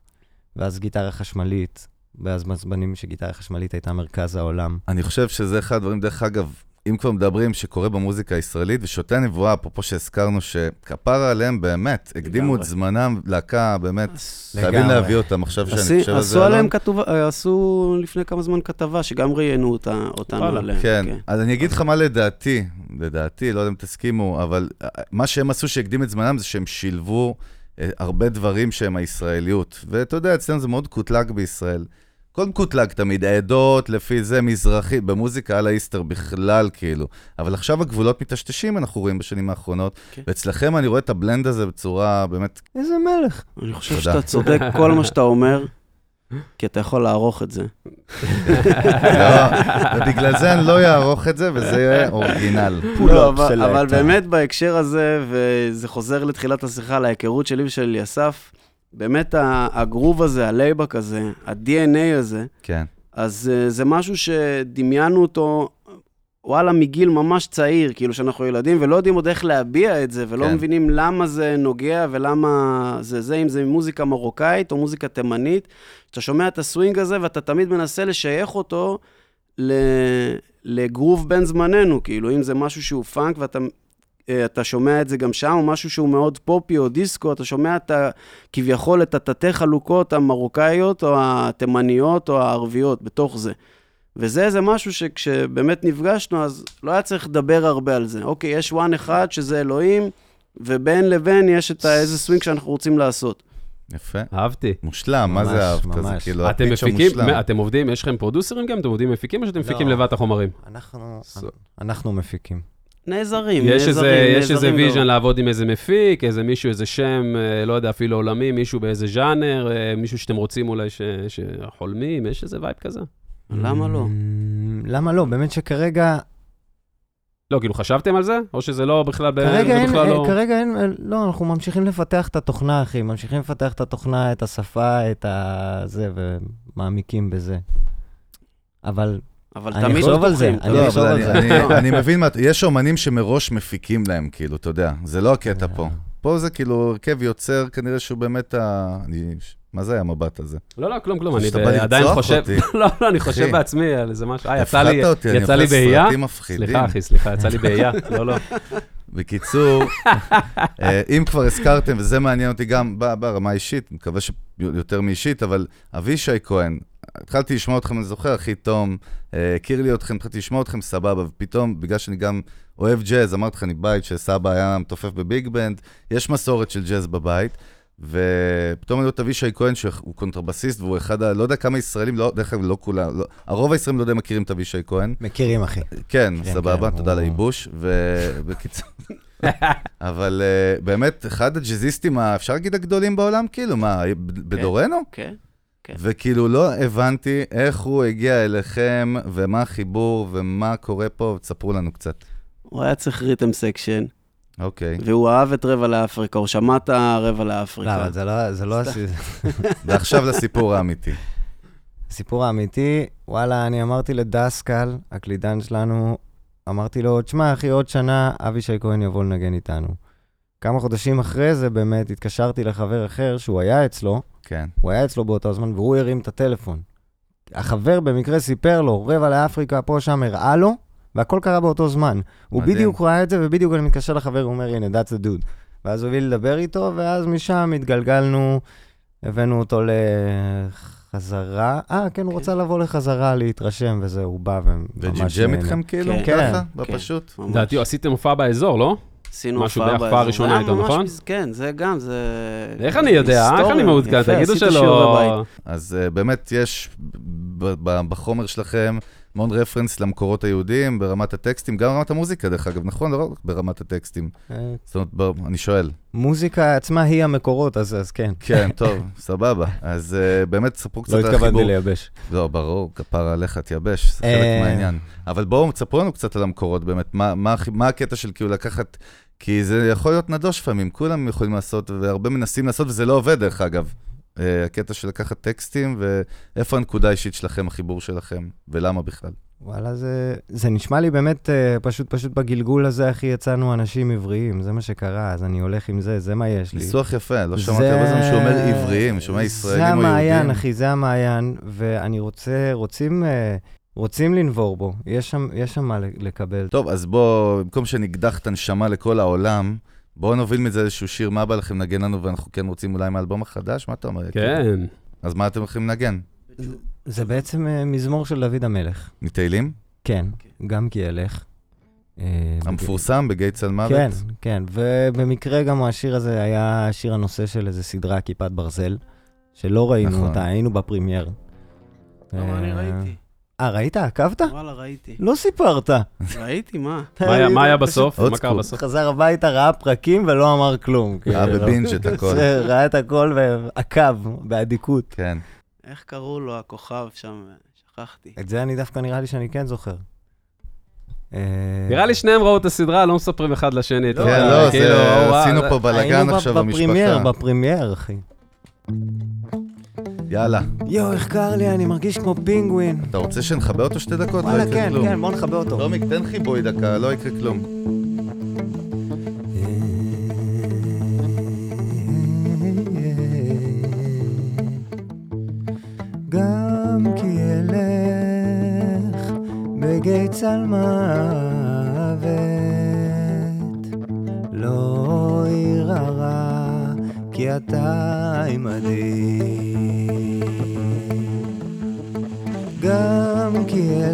ואז גיטרה חשמלית, ואז מזמנים שגיטרה חשמלית הייתה מרכז העולם. אני חושב שזה אחד הדברים, דרך אגב, אם כבר מדברים שקורה במוזיקה הישראלית, ושוטי הנבואה, אפרופו שהזכרנו, שכפרה עליהם באמת, הקדימו. את זמנם, להקה, באמת. חייבים להביא אותם עכשיו שאני חושב על זה. עשו עליהם אלון. כתוב, אה, עשו לפני כמה זמן כתבה, שגם ראיינו אותנו. עליהם. כן, אז אני אגיד לך מה לדעתי, לדעתי, לא יודע אם תסכימו, אבל אה, מה שהם עשו שהקדים את זמנם זה שהם שילבו אה, הרבה דברים שהם הישראליות. ואתה יודע, אצלנו זה מאוד קוטלג בישראל. כל מקוטלג תמיד, העדות, לפי זה, מזרחי, במוזיקה על האיסטר בכלל, כאילו. אבל עכשיו הגבולות מטשטשים, אנחנו רואים בשנים האחרונות. כן. ואצלכם אני רואה את הבלנד הזה בצורה באמת... איזה מלך. אני חושב תודה. שאתה צודק <laughs> כל מה שאתה אומר, כי אתה יכול לערוך את זה. לא, ובגלל זה אני לא אערוך את זה, וזה יהיה אורגינל. לא, אבל, של אבל. באמת בהקשר הזה, וזה חוזר לתחילת השיחה, להיכרות שלי ושל אליסף, באמת הגרוב הזה, ה layback הזה, ה-DNA הזה, כן. אז uh, זה משהו שדמיינו אותו, וואלה, מגיל ממש צעיר, כאילו שאנחנו ילדים, ולא יודעים עוד איך להביע את זה, ולא כן. מבינים למה זה נוגע ולמה זה זה, אם זה מוזיקה מרוקאית או מוזיקה תימנית. אתה שומע את הסווינג הזה ואתה תמיד מנסה לשייך אותו ל... לגרוב בן זמננו, כאילו, אם זה משהו שהוא פאנק ואתה אה, אתה שומע את זה גם שם, או משהו שהוא מאוד poppy או דיסקו, אתה שומע את ה... כביכול את התתי חלוקות המרוקאיות או התימניות או הערביות בתוך זה. וזה איזה משהו שכשבאמת נפגשנו, אז לא היה צריך לדבר הרבה על זה. אוקיי, יש one אחד שזה אלוהים, ובין לבין יש את איזה סווינג שאנחנו רוצים לעשות. יפה. אהבתי. מושלם, מה ממש, זה אהבת? זה ממש. כאילו, אתם מפיקים, המושלם. אתם עובדים, יש לכם producerים גם? אתם עובדים מפיקים או שאתם מפיקים לא. לבד את החומרים? אנחנו, So- אנחנו מפיקים. נעזרים, יש איזה, נעזרים, יש איזה נעזרים vision. לעבוד עם איזה מפיק, איזה מישהו, איזה שם, אה, לא יודע, אפילו עולמי, מישהו באיזה ז'אנר, אה, מישהו שאתם רוצים אולי ש- שחולמים, יש איזה vibe כזה? למה לא? Mm, למה לא? באמת שכרגע, לא, כאילו, חשבתם על זה? או שזה לא בכלל, כרגע זה אין, בכלל אין, לא... כרגע אין, לא, אנחנו ממשיכים לפתח את התוכנה, אחי, ממשיכים לפתח את התוכנה, את השפה, את הזה, ומעמיקים בזה. אבל אבל אני תמיד אחשוב על זה, אני לא, אחשוב על אני- זה. אני- לא. אני <laughs> מבין מה, יש אומנים שמראש מפיקים להם, כאילו, אתה יודע, זה לא הקטע פה. פה זה כאילו הרכב יוצר, כנראה שהוא באמת ה... אני... מה זה היה המבט הזה? לא, לא, כלום, כלום, אני עדיין חושב. <laughs> לא, לא, אני חושב. בעצמי על איזה משהו. אה, יצא לי, הפחדת אותי, אני יצא לי? סרטים מפחידים. סליחה, אחי, סליחה, יצא לי באייה. <laughs> לא, לא. בקיצור, אה, אם כבר הזכרתם, וזה מעניין אותי גם ברמה האישית, מקווה שיותר מאישית, אבל אבישי כהן, התחלתי לשמוע אתכם, אני זוכר, אחי תום, אה, הכיר לי אתכם, התחלתי לשמוע אתכם סבבה, ופתאום, בגלל שאני גם אוהב ג'אז, אמרתי לך, אני בית שסבא היה מתופף ב big band, יש מסורת של ג'אז בבית, ופתאום אני רואה את אבישי כהן, שהוא קונטרבסיסט, והוא אחד ה... לא יודע כמה ישראלים, לא, דרך אגב, לא כולם, לא, הרוב הישראלים לא יודע מכירים את אבישי כהן. מכירים, אחי. כן, כן, סבבה, כן, תודה הוא- הייבוש, ובקיצור... <laughs> אבל אה, באמת, אחד הג'אזיסטים, אפשר להגיד הגדולים בעולם, כאילו, מה, ב- בדורנו? כן. כן. וכאילו לא הבנתי איך הוא הגיע אליכם, ומה החיבור, ומה קורה פה, תספרו לנו קצת. הוא היה צריך rhythm section, אוקיי. והוא אהב את רבע לאפריקה, הוא שמע את הרבע לא, לאפריקה. אבל זה לא, זה לא. <laughs> ועכשיו לסיפור האמיתי. הסיפור האמיתי, וואלה, אני אמרתי לדסקל, הקלידן שלנו, אמרתי לו, תשמע, אחי, עוד שנה אבישי כהן יבוא לנגן איתנו. כמה חודשים אחרי זה, באמת, התקשרתי לחבר אחר שהוא היה אצלו, כן. הוא היה אצלו באותו זמן, והוא הרים את הטלפון. החבר במקרה סיפר לו, רבע לאפריקה, פה, שם, הראה לו, והכל קרה באותו זמן. הוא מדהים. בדיוק ראה את זה, ובדיוק אני מתקשר לחבר, הוא אומר, הנה, that's the dude. ואז הוא הביא לדבר איתו, ואז משם התגלגלנו, הבאנו אותו לחזרה. אה, כן, הוא כן. רצה לבוא לחזרה, להתרשם, וזהו, הוא בא וממש וג'יג'ם. איתכם כאילו, כן. ככה, כן. בפשוט? לדעתי, עשיתם הופעה באזור, לא? עשינו משהו הופעה בהופעה באזור. הראשונה איתו, ממש נכון? כן, זה גם, זה... איך אני יודע? איך. אני מעודכן? תגידו שלא... אז uh, באמת יש בחומר שלכם המון רפרנס למקורות היהודיים, ברמת הטקסטים, גם ברמת המוזיקה, דרך אגב, נכון? לא רק ברמת הטקסטים. אה, זאת אומרת, אני שואל. מוזיקה עצמה היא המקורות, אז אז כן. כן, <laughs> טוב, סבבה. אז uh, באמת, ספרו קצת לא על התכוונתי החיבור. לייבש. לא, ברור, כפרה עליך, תייבש, זה חלק אה. מהעניין. אבל בואו, תספרו לנו קצת על המקורות, באמת, מה- מה הקטע של כאילו לקחת... כי זה יכול להיות נדוש לפעמים, כולם יכולים לעשות, והרבה מנסים לעשות, וזה לא עובד, דרך אגב. הקטע של לקחת טקסטים, ואיפה הנקודה האישית שלכם, החיבור שלכם, ולמה בכלל. וואלה, זה, זה נשמע לי באמת, אה, פשוט פשוט בגלגול הזה, אחי, יצאנו אנשים עבריים, זה מה שקרה, אז אני הולך עם זה, זה מה יש לי. ניסוח יפה, לא זה- שמעתי הרבה זמן שהוא אומר עבריים, שומע ישראלים או זה יהודים. המעיין, אחי, זה המעיין, ואני רוצה, רוצים, אה, רוצים לנבור בו, יש שם, יש שם מה לקבל. טוב, אז בואו, במקום שנקדח את הנשמה לכל העולם, בואו נוביל מזה איזשהו שיר, מה בא לכם לנגן לנו, ואנחנו כן רוצים אולי מהאלבום החדש? מה אתה אומר? כן. אז מה אתם הולכים לנגן? זה בעצם אה, מזמור של דוד המלך. מתהילים? כן, גם כי אלך. אה, המפורסם בגיא צל מוות? כן, כן, ובמקרה גם השיר הזה היה שיר הנושא של איזה סדרה, כיפת ברזל, שלא ראינו נכון. אותה, היינו בפרימייר. לא, אני אה, ראיתי. אה, ראית? עקבת? וואלה, ראיתי. לא סיפרת. ראיתי, מה? מה היה- בסוף? מה קרה. בסוף? חזר הביתה, ראה פרקים ולא אמר כלום. אה, כאילו. ב binge את הכל. ראה את הכל ועקב, באדיקות. כן. איך קראו לו, הכוכב שם? שכחתי. את זה אני דווקא נראה לי שאני כן זוכר. אה, נראה לי שניהם ראו את הסדרה, לא מספרים אחד לשני. כן, לא, כאילו, עשינו פה בלאגן היינו עכשיו בפרימייר, במשפחה. בפרימייר, אחי. יאללה. יואו, איך קר לי, אני מרגיש כמו פינגווין. אתה רוצה שנכבה אותו שתי דקות? לא וואלה, יקרה כן, כלום. כן, בוא נכבה אותו. טומיק, תן כיבוי דקה, לא יקרה כלום. גם כי אלך בגיא צל מוות, לא אירא רע, כי אתה עמדי.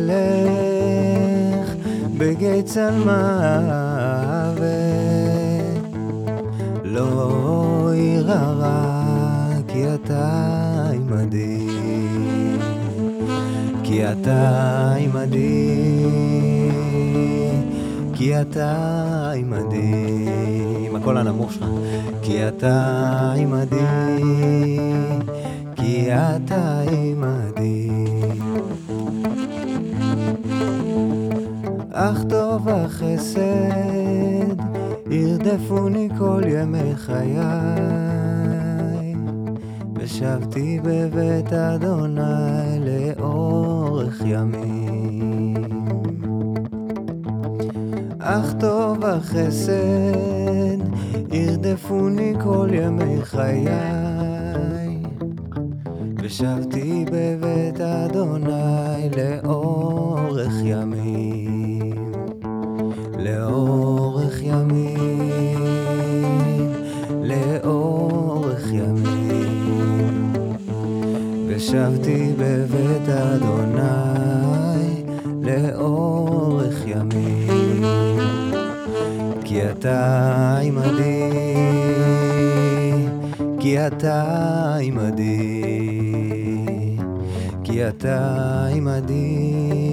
אלך בגיא צל מוות, לא אירא רע, כי אתה עמדי. כי אתה עמדי, כי אתה עמדי, עם הקול הנמוך שלך. כי אתה עמדי, כי אתה עמדי. אך טוב החסד ירדפוני כל ימי חיי, ושבתי בבית אדוני לאורך ימים. אך טוב החסד ירדפוני כל ימי חיי. ושבתי בבית אדוני לאורך ימים, לאורך ימים, לאורך ימים. ושבתי בבית אדוני לאורך ימים, כי אתה עמדי, כי אתה עמדי, כי אתה עמדי,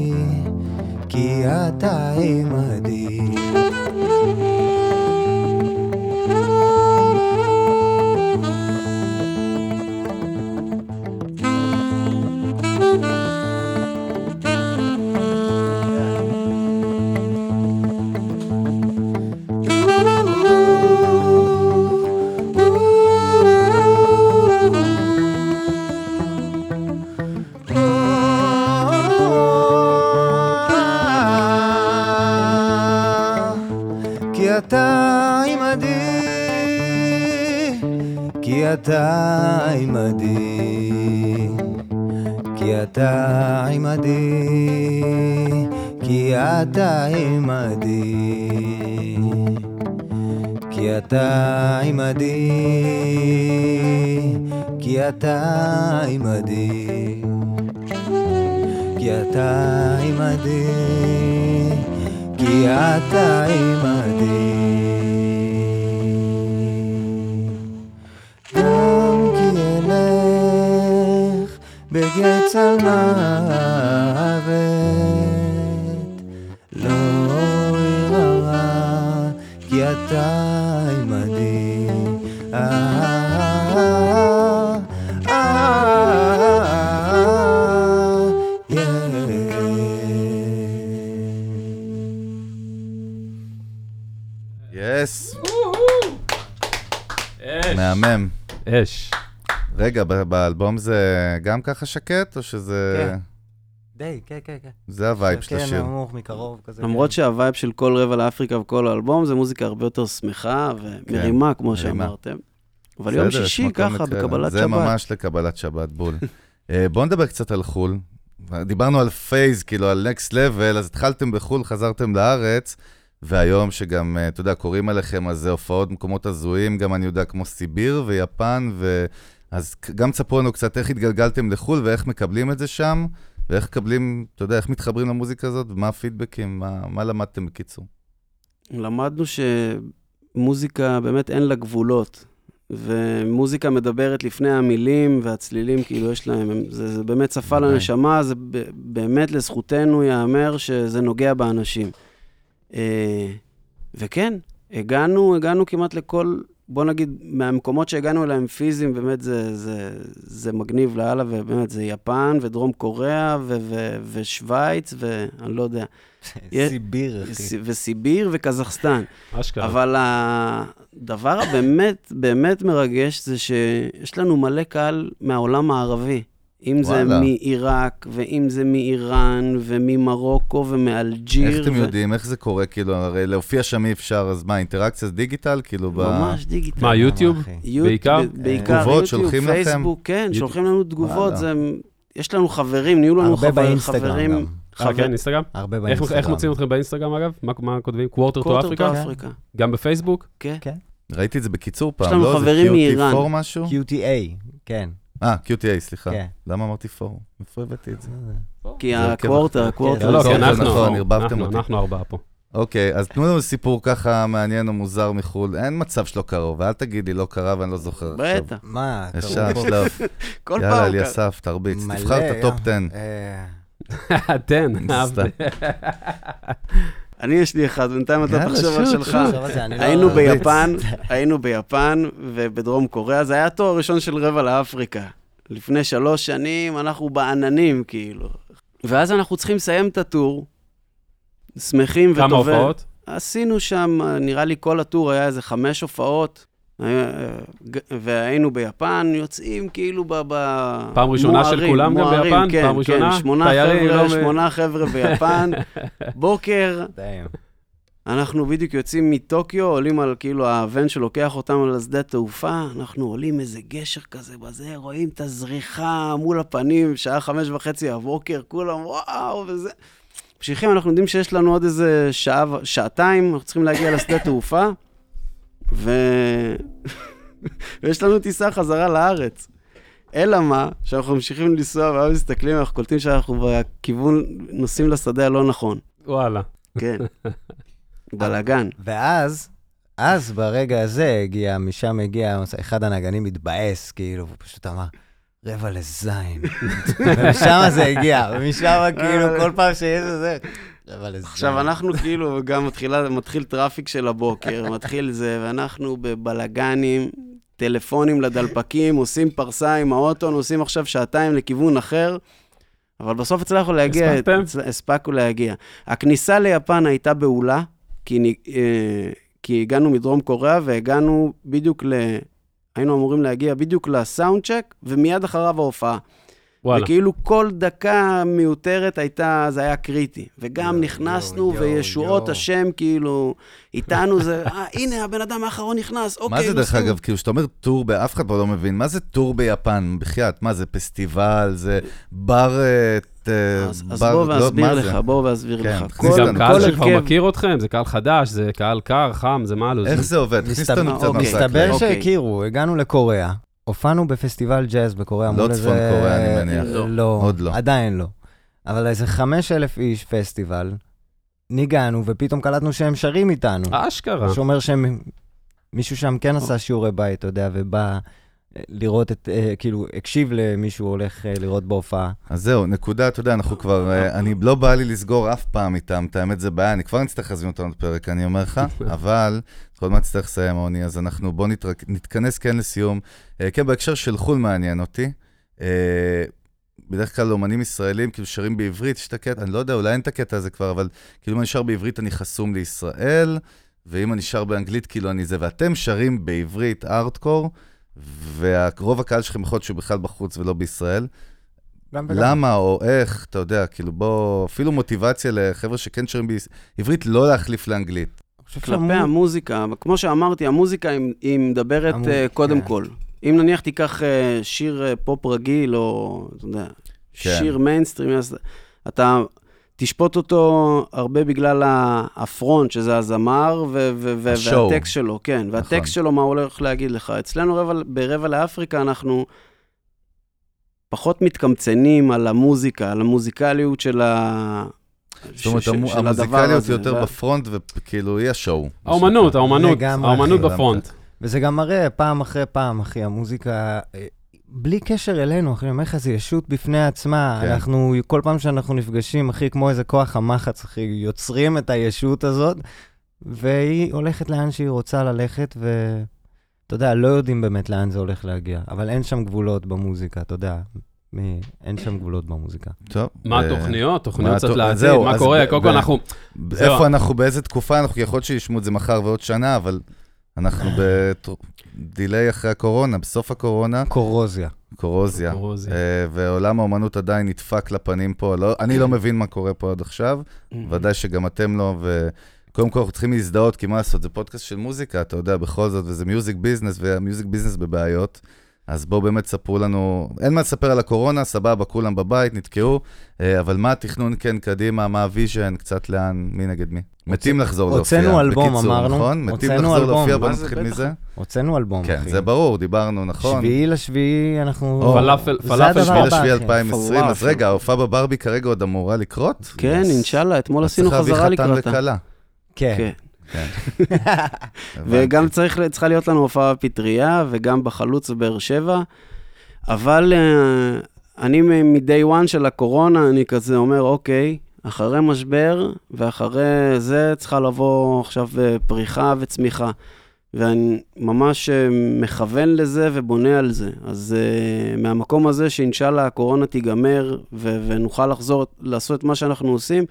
כי אתה עמדי. אתה עמדי, כי אתה עמדי, כי אתה עמדי, כי אתה עמדי, כי אתה עמדי, כי אתה עמדי. כי אתה עמדי. בגץ על מוות, לא ירא, כי אתה עמדי. אה, אה, יס. מהמם. אש. רגע, באלבום זה גם ככה שקט, או שזה... כן. די, כן, כן, כן. זה ה vibe של כן, השיר? נמוך מקרוב כזה. למרות כן. שה vibe של כל רבע לאפריקה וכל האלבום זה מוזיקה הרבה יותר שמחה ומרימה, כמו כן, מרימה. שאמרתם. אבל יום שישי ככה. בקבלת זה שבת. ממש לקבלת שבת, בול. <laughs> אה, בואו נדבר קצת על חו"ל. דיברנו על phase, כאילו על next level, אז התחלתם בחו"ל, חזרתם לארץ, והיום שגם, אה, אתה יודע, קוראים עליכם, אז זה הופעות במקומות הזויים, גם אני יודע, כמו סיביר ויפן, ו... אז גם תספרו לנו קצת איך התגלגלתם לחו"ל ואיך מקבלים את זה שם, ואיך מקבלים, אתה יודע, איך מתחברים למוזיקה הזאת, ומה הפידבקים, מה, מה למדתם בקיצור. למדנו שמוזיקה, באמת אין לה גבולות. ומוזיקה מדברת לפני המילים והצלילים, כאילו יש להם, הם- זה, זה באמת שפה ודאי. לנשמה, זה ב- באמת לזכותנו ייאמר שזה נוגע באנשים. אה, וכן, הגענו, הגענו כמעט לכל, בוא נגיד, מהמקומות שהגענו אליהם פיזיים, באמת זה, זה, זה מגניב לאללה, ובאמת זה יפן ודרום קוריאה ו- ו- ושווייץ, ואני לא יודע, <laughs> סיביר, אחי. וס- וסיביר וקזחסטן. <laughs> אשכרה. אבל הדבר הבאמת באמת מרגש זה שיש לנו מלא קהל מהעולם הערבי. אם זה. מעיראק, ואם זה מאיראן, וממרוקו, ומאלג'יר. איך אתם ו- יודעים, איך זה קורה, כאילו, הרי להופיע שם אי אפשר, אז מה, אינטראקציה זה digital, כאילו, ב... ממש digital. מה, יוטיוב? יוט- בעיקר? ב- בעיקר תגובות יוטיוב, שולחים לכם? פייסבוק, כן, יוטיוב. שולחים לנו תגובות. וואלה. זה, יש לנו חברים, נהיו לנו הרבה חבר, באינסטגרם חברים. גם. אה, חבר- כן, אינסטגרם? הרבה איך- באינסטגרם. איך מוצאים אתכם באינסטגרם, אגב? מה- מה כותבים? Quarter to Quarter Africa? to Africa. גם בפייסבוק? כן. ראיתי את זה בקיצור פעם, לנו לא? זה חברים QT4 מאיראן. משהו? QTA, כן. אה, QTA, סליחה. כן. למה אמרתי 4? איפה הבאתי את זה? כי זה ה quarter, כן, ה quarter. לא, לא, כי אנחנו, נכון, ערבבתם אנחנו- אותי. אנחנו ארבעה פה. אוקיי, אז תנו לנו סיפור ככה מעניין או מוזר מחו"ל. אין מצב שלא קרוב, ואל תגיד לי לא קרה ואני לא זוכר עכשיו. בטח, מה, ישר, קראו פה שלב. כל יאללה, פעם. אליסף, תרביץ. תבחר את ה top אה, <laughs> 10. אה. <laughs> אהבתי. אני יש לי אחד, בינתיים אתה תחשוב על שלך. לא- היינו תרביץ. ביפן, היינו ביפן ובדרום קוריאה, זה היה הטור הראשון של רבע לאפריקה. לפני שלוש שנים אנחנו בעננים, כאילו. ואז אנחנו צריכים לסיים את הטור, שמחים וטובים. כמה הופעות? עשינו שם, נראה לי כל הטור היה איזה חמש הופעות, והיינו ביפן, יוצאים כאילו ב... ב- פעם ראשונה של מוארים, כולם גם ביפן? כן, פעם ראשונה? כן, שמונה תיירים, חבר'ה, לא מ- שמונה חבר'ה ביפן, <laughs> בוקר. אנחנו בדיוק יוצאים מטוקיו, עולים על כאילו הוון שלוקח אותם על השדה תעופה, אנחנו עולים איזה גשר כזה בזה, רואים את הזריחה מול הפנים, שעה חמש וחצי הבוקר, כולם וואו וזה. ממשיכים, אנחנו יודעים שיש לנו עוד איזה שעה, שעתיים, אנחנו צריכים להגיע לשדה תעופה, ו... ויש לנו טיסה חזרה לארץ. אלא מה, שאנחנו ממשיכים לנסוע והיום מסתכלים, אנחנו קולטים שאנחנו בכיוון, נוסעים לשדה הלא נכון. וואלה. כן. <laughs> בלאגן. ואז, אז ברגע הזה הגיע, משם הגיע, אחד הנגנים מתבאס, כאילו, הוא פשוט אמר, רבע לזין. <laughs> ומשם זה הגיע, ומשם כאילו, כל פעם שיש איזה. עכשיו, אנחנו כאילו, גם מתחילה, מתחיל traffic של הבוקר, <laughs> מתחיל זה, ואנחנו בבלאגנים, טלפונים לדלפקים, עושים פרסה עם האוטו, נוסעים עכשיו שעתיים לכיוון אחר, אבל בסוף הצלחנו להגיע. הספקתם? הצ- הספקנו להגיע. הכניסה ליפן הייתה בהולה, כי, נ- אה, כי הגענו מדרום קוריאה והגענו בדיוק ל... היינו אמורים להגיע בדיוק לסאונד צ'ק, ומיד אחריו ההופעה. וואלה. וכאילו כל דקה מיותרת הייתה, זה היה קריטי. וגם יואו, נכנסנו, יואו, וישועות יואו. השם, כאילו, איתנו זה, אה, הנה, הבן אדם האחרון נכנס, אוקיי. מה זה דרך נוסעים." אגב, כאילו, כשאתה אומר טור, באף אחד פה לא מבין, מה זה טור ביפן? בחייאת, מה זה פסטיבל, זה בר... אה, אז אז בר- בוא לא, ואסביר לך, זה? בוא ואסביר כן, לך. זה כל- גם קהל כל שכבר מכיר אתכם, זה קהל חדש, זה קהל קר, חם, זה מה לו? איך זה עובד? תכניס אותנו קצת אוקיי. מסתבר אוקיי. שהכירו, הגענו לקוריאה, הופענו בפסטיבל ג'אז בקוריאה לא צפון איזה... קוריאה, אני מניח. לא, לא. עוד לא. עדיין לא. אבל איזה חמש אלף איש פסטיבל, ניגענו, ופתאום קלטנו שהם שרים איתנו. אשכרה. שאומר שהם... מישהו שם כן עשה שיעורי בית, אתה יודע, ובא לראות את, אה, כאילו, הקשיב למישהו הולך אה, לראות בהופעה. אז זהו, נקודה, אתה יודע, אנחנו כבר, אה, אני לא בא לי לסגור אף פעם איתם, את האמת זה בעיה, אני כבר נצטרך להזמין אותנו לפרק, אני אומר לך, <laughs> אבל עוד מעט נצטרך לסיים, עוני, אז אנחנו בואו נתרק- נתכנס כן לסיום. אה, כן, בהקשר של חו"ל מעניין אותי. אה, בדרך כלל אומנים ישראלים כאילו שרים בעברית, יש את הקטע, אני לא יודע, אולי אין את הקטע הזה כבר, אבל כאילו אם אני שר בעברית אני חסום לישראל, ואם אני שר באנגלית כאילו אני זה, ואתם שרים בעברית ארטקור, ורוב הקהל שלכם יכול להיות שהוא בכלל בחוץ ולא בישראל. גם וגם. למה או איך, אתה יודע, כאילו בוא, אפילו מוטיבציה לחבר'ה שכן שרים בעברית, לא להחליף לאנגלית. כלפי המוזיקה, כמו שאמרתי, המוזיקה היא- היא מדברת אה, קודם כן. כל. אם נניח תיקח אה, שיר אה, פופ רגיל, או, אתה יודע, כן. שיר מיינסטרים, אז אתה תשפוט אותו הרבה בגלל ה front, שזה הזמר, ו- ו- ו- ה show. והטקסט שלו, כן, והטקסט נכון. שלו, מה הוא הולך להגיד לך. אצלנו רבע, ברבע לאפריקה אנחנו פחות מתקמצנים על המוזיקה, על המוזיקליות של ה... זאת אומרת, המוזיקליות. יותר בפרונט, וכאילו, היא השואו. האומנות, האומנות, האומנות. בפרונט. וזה גם מראה פעם אחרי פעם, אחי, המוזיקה, אה, בלי קשר אלינו, אחי, אני אומר לך, זו ישות בפני עצמה. כן. אנחנו, כל פעם שאנחנו נפגשים, אחי, כמו איזה כוח המחץ, אחי, יוצרים את הישות הזאת, והיא הולכת לאן שהיא רוצה ללכת, ואתה יודע, לא יודעים באמת לאן זה הולך להגיע, אבל אין שם גבולות במוזיקה, אתה יודע. מי... אין שם גבולות במוזיקה. טוב. מה אה, התוכניות? תוכניות מה קצת לעתיד, זהו, מה קורה? ב- קודם כל ב- אנחנו... זהו. איפה אנחנו, באיזה תקופה אנחנו, יכול להיות שישמעו את זה מחר ועוד שנה, אבל אנחנו <laughs> ב delay אחרי הקורונה, בסוף הקורונה, קורוזיה. קורוזיה. קורוזיה. אה, ועולם האומנות עדיין נדפק לפנים פה. לא, אני לא מבין מה קורה פה עד עכשיו, ודאי שגם אתם לא, וקודם כל אנחנו צריכים להזדהות, כי מה לעשות, זה פודקאסט של מוזיקה, אתה יודע, בכל זאת, וזה music business, וה music business בבעיות. אז בואו באמת ספרו לנו, אין מה לספר על הקורונה, סבבה, כולם בבית, נתקעו, אה, אבל מה התכנון כן קדימה, מה ה vision, קצת לאן, מי נגד מי? מתים לחזור להופיע. הוצאנו אלבום, בקיצור, אמרנו. נכון? מתים לחזור אלבום. להופיע, בואו? נתחיל. מזה. הוצאנו אלבום, כן, אחי. זה ברור, דיברנו, נכון. שביעי לשביעי אנחנו... או, פלאפל, פלאפל שביעי לשביעי אחי. 2020, אז פלאפל. רגע, ההופעה בברבי כרגע עוד אמורה לקרות? כן, אינשאללה, אתמול עשינו צריך חזרה להביא חתן לקראתה. וכלה. כן. כן. <laughs> וגם. צריך, צריכה להיות לנו הופעה בפטריה, וגם בחלוץ בבאר שבע. אבל אה, אני מ-day one של הקורונה, אני כזה אומר, אוקיי, אחרי משבר, ואחרי זה צריכה לבוא עכשיו אה, פריחה וצמיחה. ואני ממש אה, מכוון לזה ובונה על זה. אז uh, מהמקום הזה שאינשאללה הקורונה תיגמר ו- ונוכל לחזור לעשות את מה שאנחנו עושים,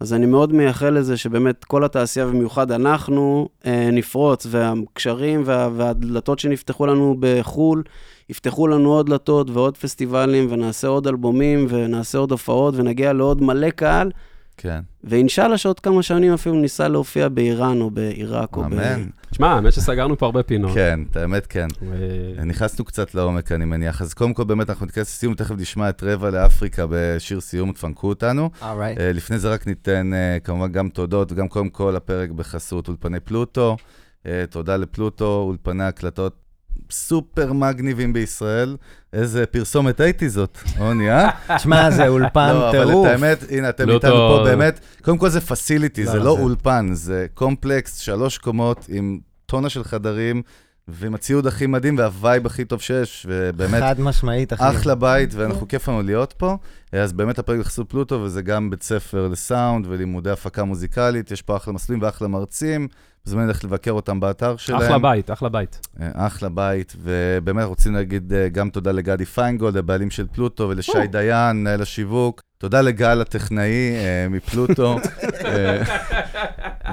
אז אני מאוד מייחל לזה שבאמת כל התעשייה, ובמיוחד אנחנו, אה, נפרוץ, והקשרים וה, והדלתות שנפתחו לנו בחו"ל, יפתחו לנו עוד דלתות ועוד פסטיבלים, ונעשה עוד אלבומים, ונעשה עוד הופעות, ונגיע לעוד מלא קהל, כן, ואינשאללה שעוד כמה שנים אפילו ניסה להופיע באיראן או בעיראק או ב... אמן. תשמע, האמת שסגרנו פה הרבה פינות. כן, האמת כן. נכנסנו קצת לעומק, אני מניח. אז קודם כל, באמת, אנחנו ניכנס לסיום, תכף נשמע את רבע לאפריקה בשיר סיום, תפנקו אותנו. אה, לפני זה רק ניתן אה, כמובן גם תודות, וגם קודם כל הפרק בחסות אולפני פלוטו. אה, תודה לפלוטו, אולפני הקלטות סופר מגניבים בישראל. איזה פרסומת הייתי זאת, עוני, אה? <laughs> תשמע, זה אולפן לא, אבל טירוף. את האמת, הנה, אתם פלוטו- איתנו פה באמת, קודם כל זה facility, לא, זה לא, לא זה- אולפן, זה קומפלקס, שלוש קומות עם טונה של חדרים, ועם הציוד הכי מדהים וה vibe הכי טוב שיש, ובאמת, חד משמעית, אחי. אחלה בית, ואנחנו כיף לנו להיות פה. אז באמת הפרק בחסות פלוטו, וזה גם בית ספר לסאונד ולימודי הפקה מוזיקלית, יש פה אחלה מסלולים ואחלה מרצים, מוזמנים ללכת לבקר אותם באתר שלהם. אחלה בית, אחלה בית. אה, אחלה בית, ובאמת רוצים להגיד אה, גם תודה לגדי פיינגולד, הבעלים של פלוטו, ולשי דיין, מנהל השיווק. תודה לגל הטכנאי אה, מפלוטו. <laughs>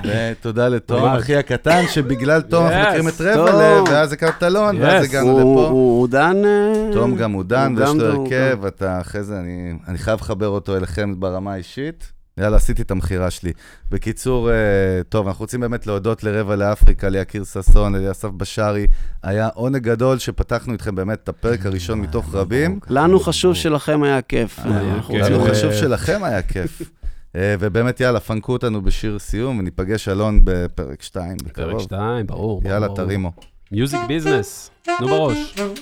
אה, ותודה לתום. אחי הקטן, שבגלל תום אנחנו מכירים את. רבע, ואז הכרנו את אלון, ואז. הגענו לפה. הוא דן... אה, תום גם הוא דן, ויש לו הרכב, אתה אחרי זה, אני, אני חייב לחבר אותו אליכם ברמה האישית. יאללה, עשיתי את המכירה שלי. בקיצור, אה, טוב, אנחנו רוצים באמת להודות לרבע לאפריקה, ליקיר ששון, לאסף בשארי. היה עונג גדול שפתחנו איתכם באמת את הפרק הראשון מתוך רבים. לנו חשוב שלכם היה כיף. לנו אה, חשוב שלכם היה כיף. אה, ובאמת, יאללה, פנקו אותנו בשיר סיום, וניפגש, אלון, בפרק 2 פרק בקרוב. 2, ברור. יאללה, ברור. תרימו. מיוזיק ביזנס, תנו בראש. אם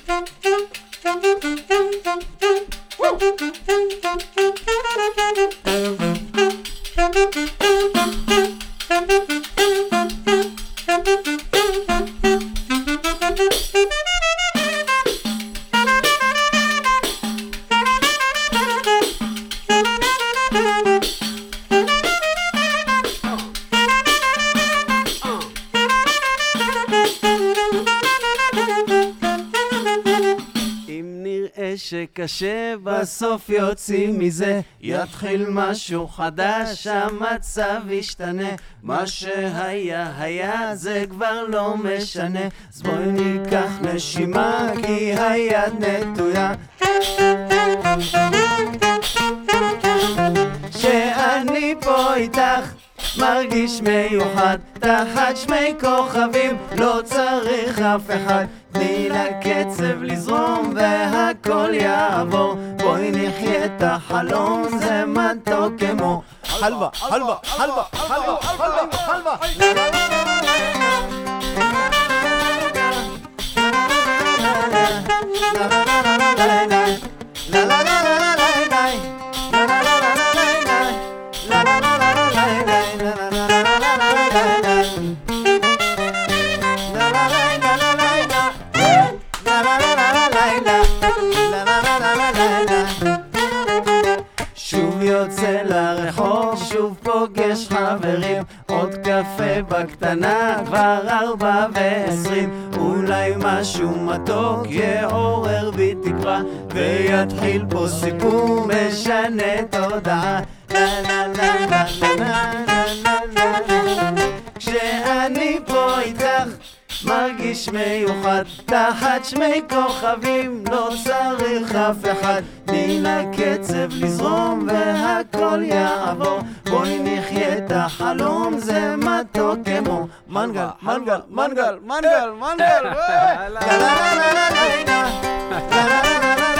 שקשה, בסוף יוצאים מזה. יתחיל משהו חדש, המצב ישתנה. מה שהיה היה, זה כבר לא משנה. אז בואי ניקח נשימה, כי היד נטויה. <laughs> שאני פה איתך מרגיש מיוחד תחת שמי כוכבים לא צריך אף אחד. תני לקצב לזרום והכל יעבור. בואי נחיה את החלום זה מתוק כמו חלבה, חלבה, חלבה, חלבה, חלבה, חלבה. שוב בקטנה, כבר ארבע ועשרים. אולי משהו מתוק יעורר בי תקווה ויתחיל פה סיפור משנה לה. כשאני פה איתך מרגיש מיוחד תחת שמי כוכבים לא צריך אף אחד. תני לקצב לזרום והכל יעבור. בואי נחיה את החלום זה מתוק כמו מנגל, מנגל, מנגל, מנגל, מנגל <laughs>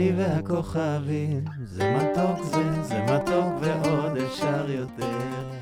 אני והכוכבים, זה מתוק זה, זה מתוק ועוד אפשר יותר.